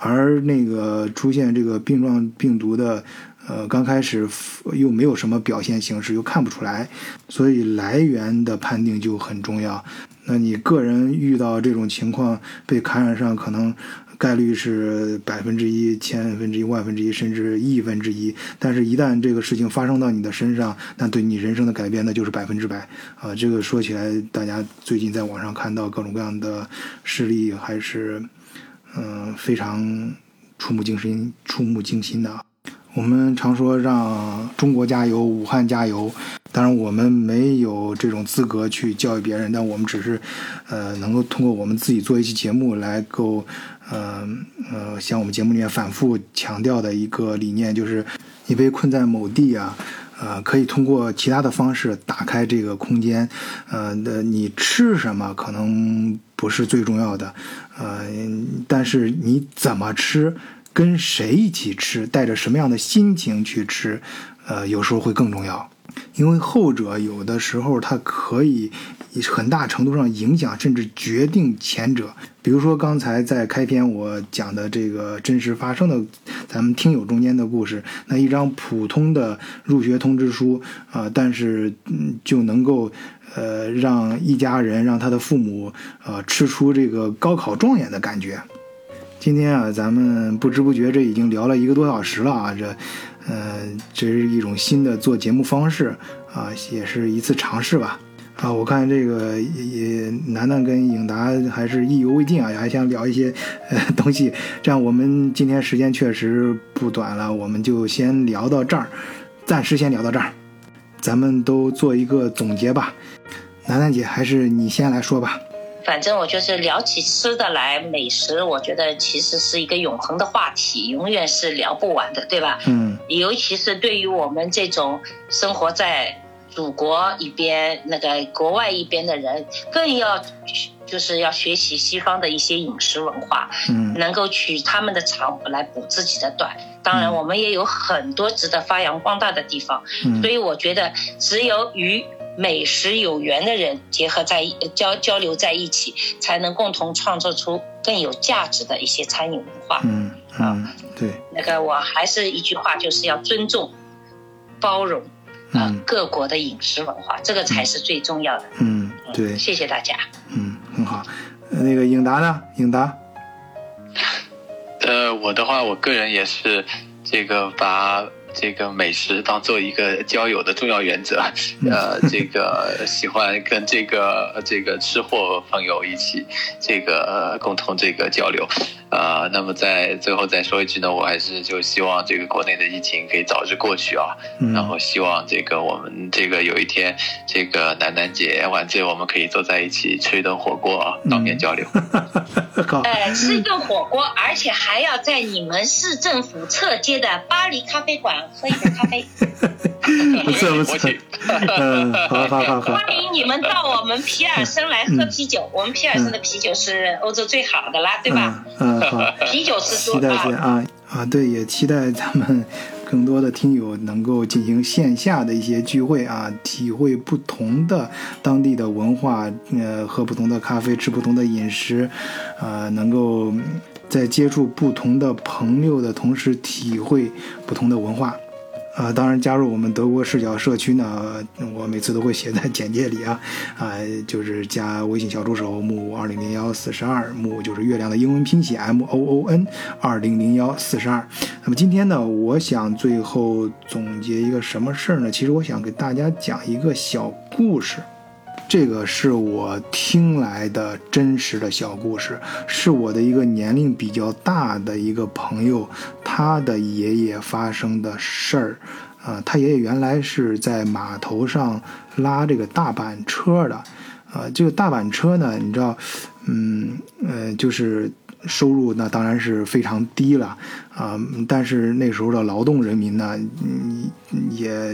而那个出现这个病状病毒的，呃，刚开始又没有什么表现形式，又看不出来，所以来源的判定就很重要。那你个人遇到这种情况被感染上，可能概率是百分之一、千分之一、万分之一，甚至亿分之一。但是，一旦这个事情发生到你的身上，那对你人生的改变那就是百分之百啊！这个说起来，大家最近在网上看到各种各样的事例，还是嗯、非常触目惊心、触目惊心的。我们常说让中国加油，武汉加油。当然，我们没有这种资格去教育别人，但我们只是，呃，能够通过我们自己做一期节目来够，呃呃，像我们节目里面反复强调的一个理念，就是你被困在某地啊，呃，可以通过其他的方式打开这个空间，呃，的你吃什么可能不是最重要的，呃，但是你怎么吃，跟谁一起吃，带着什么样的心情去吃，呃，有时候会更重要。因为后者有的时候它可以很大程度上影响甚至决定前者。比如说刚才在开篇我讲的这个真实发生的咱们听友中间的故事，那一张普通的入学通知书啊、但是嗯就能够呃让一家人让他的父母呃吃出这个高考状元的感觉。今天啊，咱们不知不觉这已经聊了一个多小时了啊，这，呃，这是一种新的做节目方式啊，也是一次尝试吧。啊，我看这个也也楠楠跟颖达还是意犹未尽啊，还想聊一些呃 东西。这样，我们今天时间确实不短了，我们就先聊到这儿，暂时先聊到这儿，咱们都做一个总结吧。楠楠姐，还是你先来说吧。反正我就是聊起吃的来，美食，我觉得其实是一个永恒的话题，永远是聊不完的，对吧？嗯尤其是对于我们这种生活在祖国一边、那个国外一边的人，更要就是要学习西方的一些饮食文化，嗯能够取他们的长来补自己的短。当然，我们也有很多值得发扬光大的地方，嗯所以我觉得只有与美食有缘的人结合在一交交流在一起，才能共同创作出更有价值的一些餐饮文化。嗯嗯，对，那个我还是一句话，就是要尊重、包容啊、嗯各国的饮食文化，这个才是最重要的。嗯对，谢谢大家。嗯，很好。呃那个颖达呢？颖达，呃，我的话，我个人也是这个把这个美食当做一个交友的重要原则，呃，这个喜欢跟这个这个吃货朋友一起这个呃共同这个交流，呃、那么在最后再说一句呢，我还是就希望这个国内的疫情可以早日过去啊，嗯。然后希望这个我们这个有一天这个楠楠姐、晚醉我们可以坐在一起吃一顿火锅啊，当面交流。好，呃，吃一顿火锅，而且还要在你们市政府侧街的巴黎咖啡馆喝一杯咖啡。不 错不错，嗯，好好好好，欢迎你们到我们皮尔森来喝啤酒，我们皮尔森的啤酒是欧洲最好的啦，对吧？嗯嗯好，啤酒之期待都啊见，啊啊，对，也期待咱们更多的听友能够进行线下的一些聚会啊，体会不同的当地的文化，呃，喝不同的咖啡，吃不同的饮食，呃，能够在接触不同的朋友的同时，体会不同的文化。呃，当然，加入我们德国视角社区呢，我每次都会写在简介里啊，啊，就是加微信小助手木二零零幺四十二，木就是月亮的英文拼写 M O O N 二零零幺四十二。那么今天呢，我想最后总结一个什么事儿呢？其实我想给大家讲一个小故事。这个是我听来的真实的小故事，是我的一个年龄比较大的一个朋友，他的爷爷发生的事儿。啊，他爷爷原来是在码头上拉这个大板车的，啊，这个大板车呢，你知道，嗯，呃，就是。收入那当然是非常低了啊，但是那时候的劳动人民呢，也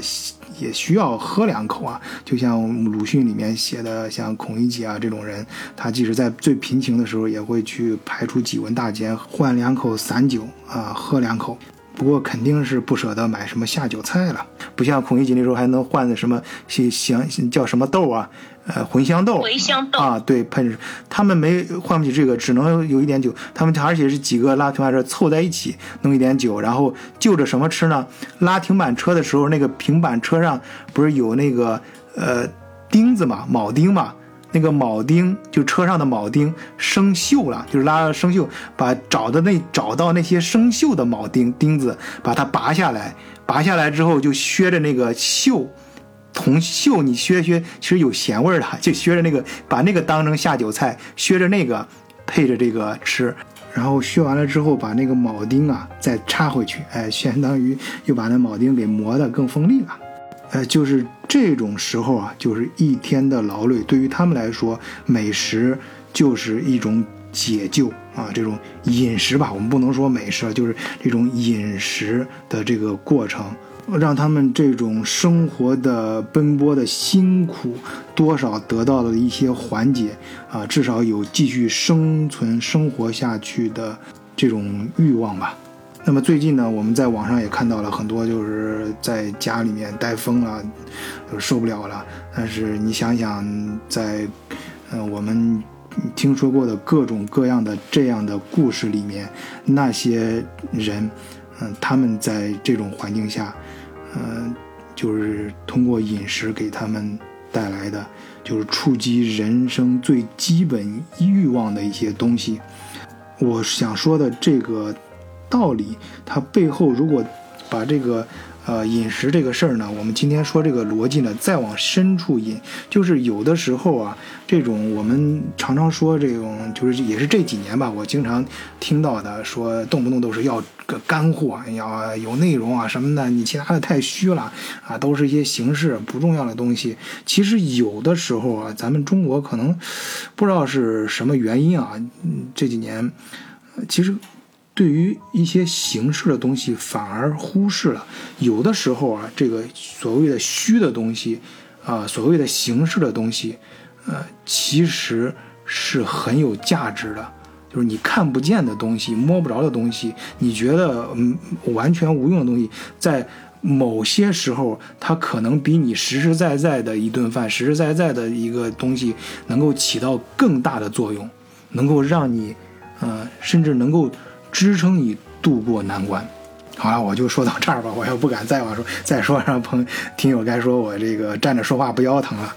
也需要喝两口啊。就像鲁迅里面写的，像孔乙己啊这种人，他即使在最贫穷的时候，也会去排出几文大钱换两口散酒啊，喝两口。不过肯定是不舍得买什么下酒菜了，不像孔乙己那时候还能换的什么香叫什么豆啊。呃，茴香豆，茴香豆啊，对，喷，他们没换不起这个，只能有一点酒。他们而且是几个拉停板车凑在一起弄一点酒，然后就着什么吃呢？拉停板车的时候，那个平板车上不是有那个呃钉子嘛，铆钉嘛，那个铆钉就车上的铆钉生锈了，就是拉生锈，把找的那找到那些生锈的铆钉钉子，把它拔下来，拔下来之后就削着那个锈。铜锈你削削，其实有咸味儿的，就削着那个，把那个当成下酒菜，削着那个配着这个吃，然后削完了之后，把那个铆钉啊再插回去，哎，相当于又把那铆钉给磨得更锋利了，呃，就是这种时候啊，就是一天的劳累，对于他们来说，美食就是一种解救啊，这种饮食吧，我们不能说美食，就是这种饮食的这个过程。让他们这种生活的奔波的辛苦，多少得到了一些缓解啊，至少有继续生存生活下去的这种欲望吧。那么最近呢，我们在网上也看到了很多，就是在家里面待疯了，就受不了了。但是你想想，在嗯我们听说过的各种各样的这样的故事里面，那些人，嗯，他们在这种环境下。嗯，就是通过饮食给他们带来的，就是触及人生最基本欲望的一些东西。我想说的这个道理，它背后如果把这个。呃，饮食这个事儿呢，我们今天说这个逻辑呢，再往深处引，就是有的时候啊，这种我们常常说这种，就是也是这几年吧，我经常听到的，说动不动都是要个干货，要有内容啊什么的，你其他的太虚了啊，都是一些形式不重要的东西。其实有的时候啊，咱们中国可能不知道是什么原因啊，这几年其实。对于一些形式的东西，反而忽视了。有的时候啊，这个所谓的虚的东西，啊，所谓的形式的东西，呃，其实是很有价值的。就是你看不见的东西，摸不着的东西，你觉得嗯完全无用的东西，在某些时候，它可能比你实实在在的一顿饭、实实在在的一个东西，能够起到更大的作用，能够让你，呃，甚至能够。支撑你度过难关。好了，我就说到这儿吧，我也不敢再往说，再说让朋听友该说我这个站着说话不腰疼了。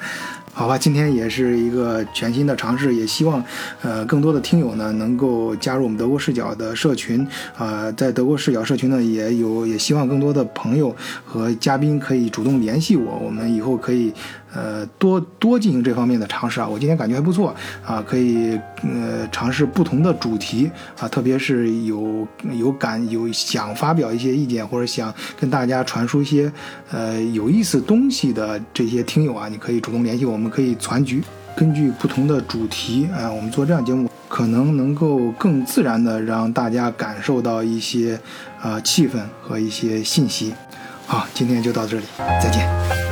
好吧，今天也是一个全新的尝试，也希望，呃，更多的听友呢能够加入我们德国视角的社群。啊，在德国视角社群呢，也有也希望更多的朋友和嘉宾可以主动联系我，我们以后可以。呃，多多进行这方面的尝试啊！我今天感觉还不错啊，可以呃尝试不同的主题啊，特别是有有感有想发表一些意见或者想跟大家传输一些呃有意思东西的这些听友啊，你可以主动联系我们，可以攒局，根据不同的主题啊，我们做这样节目，可能能够更自然的让大家感受到一些啊气氛和一些信息。好，今天就到这里，再见。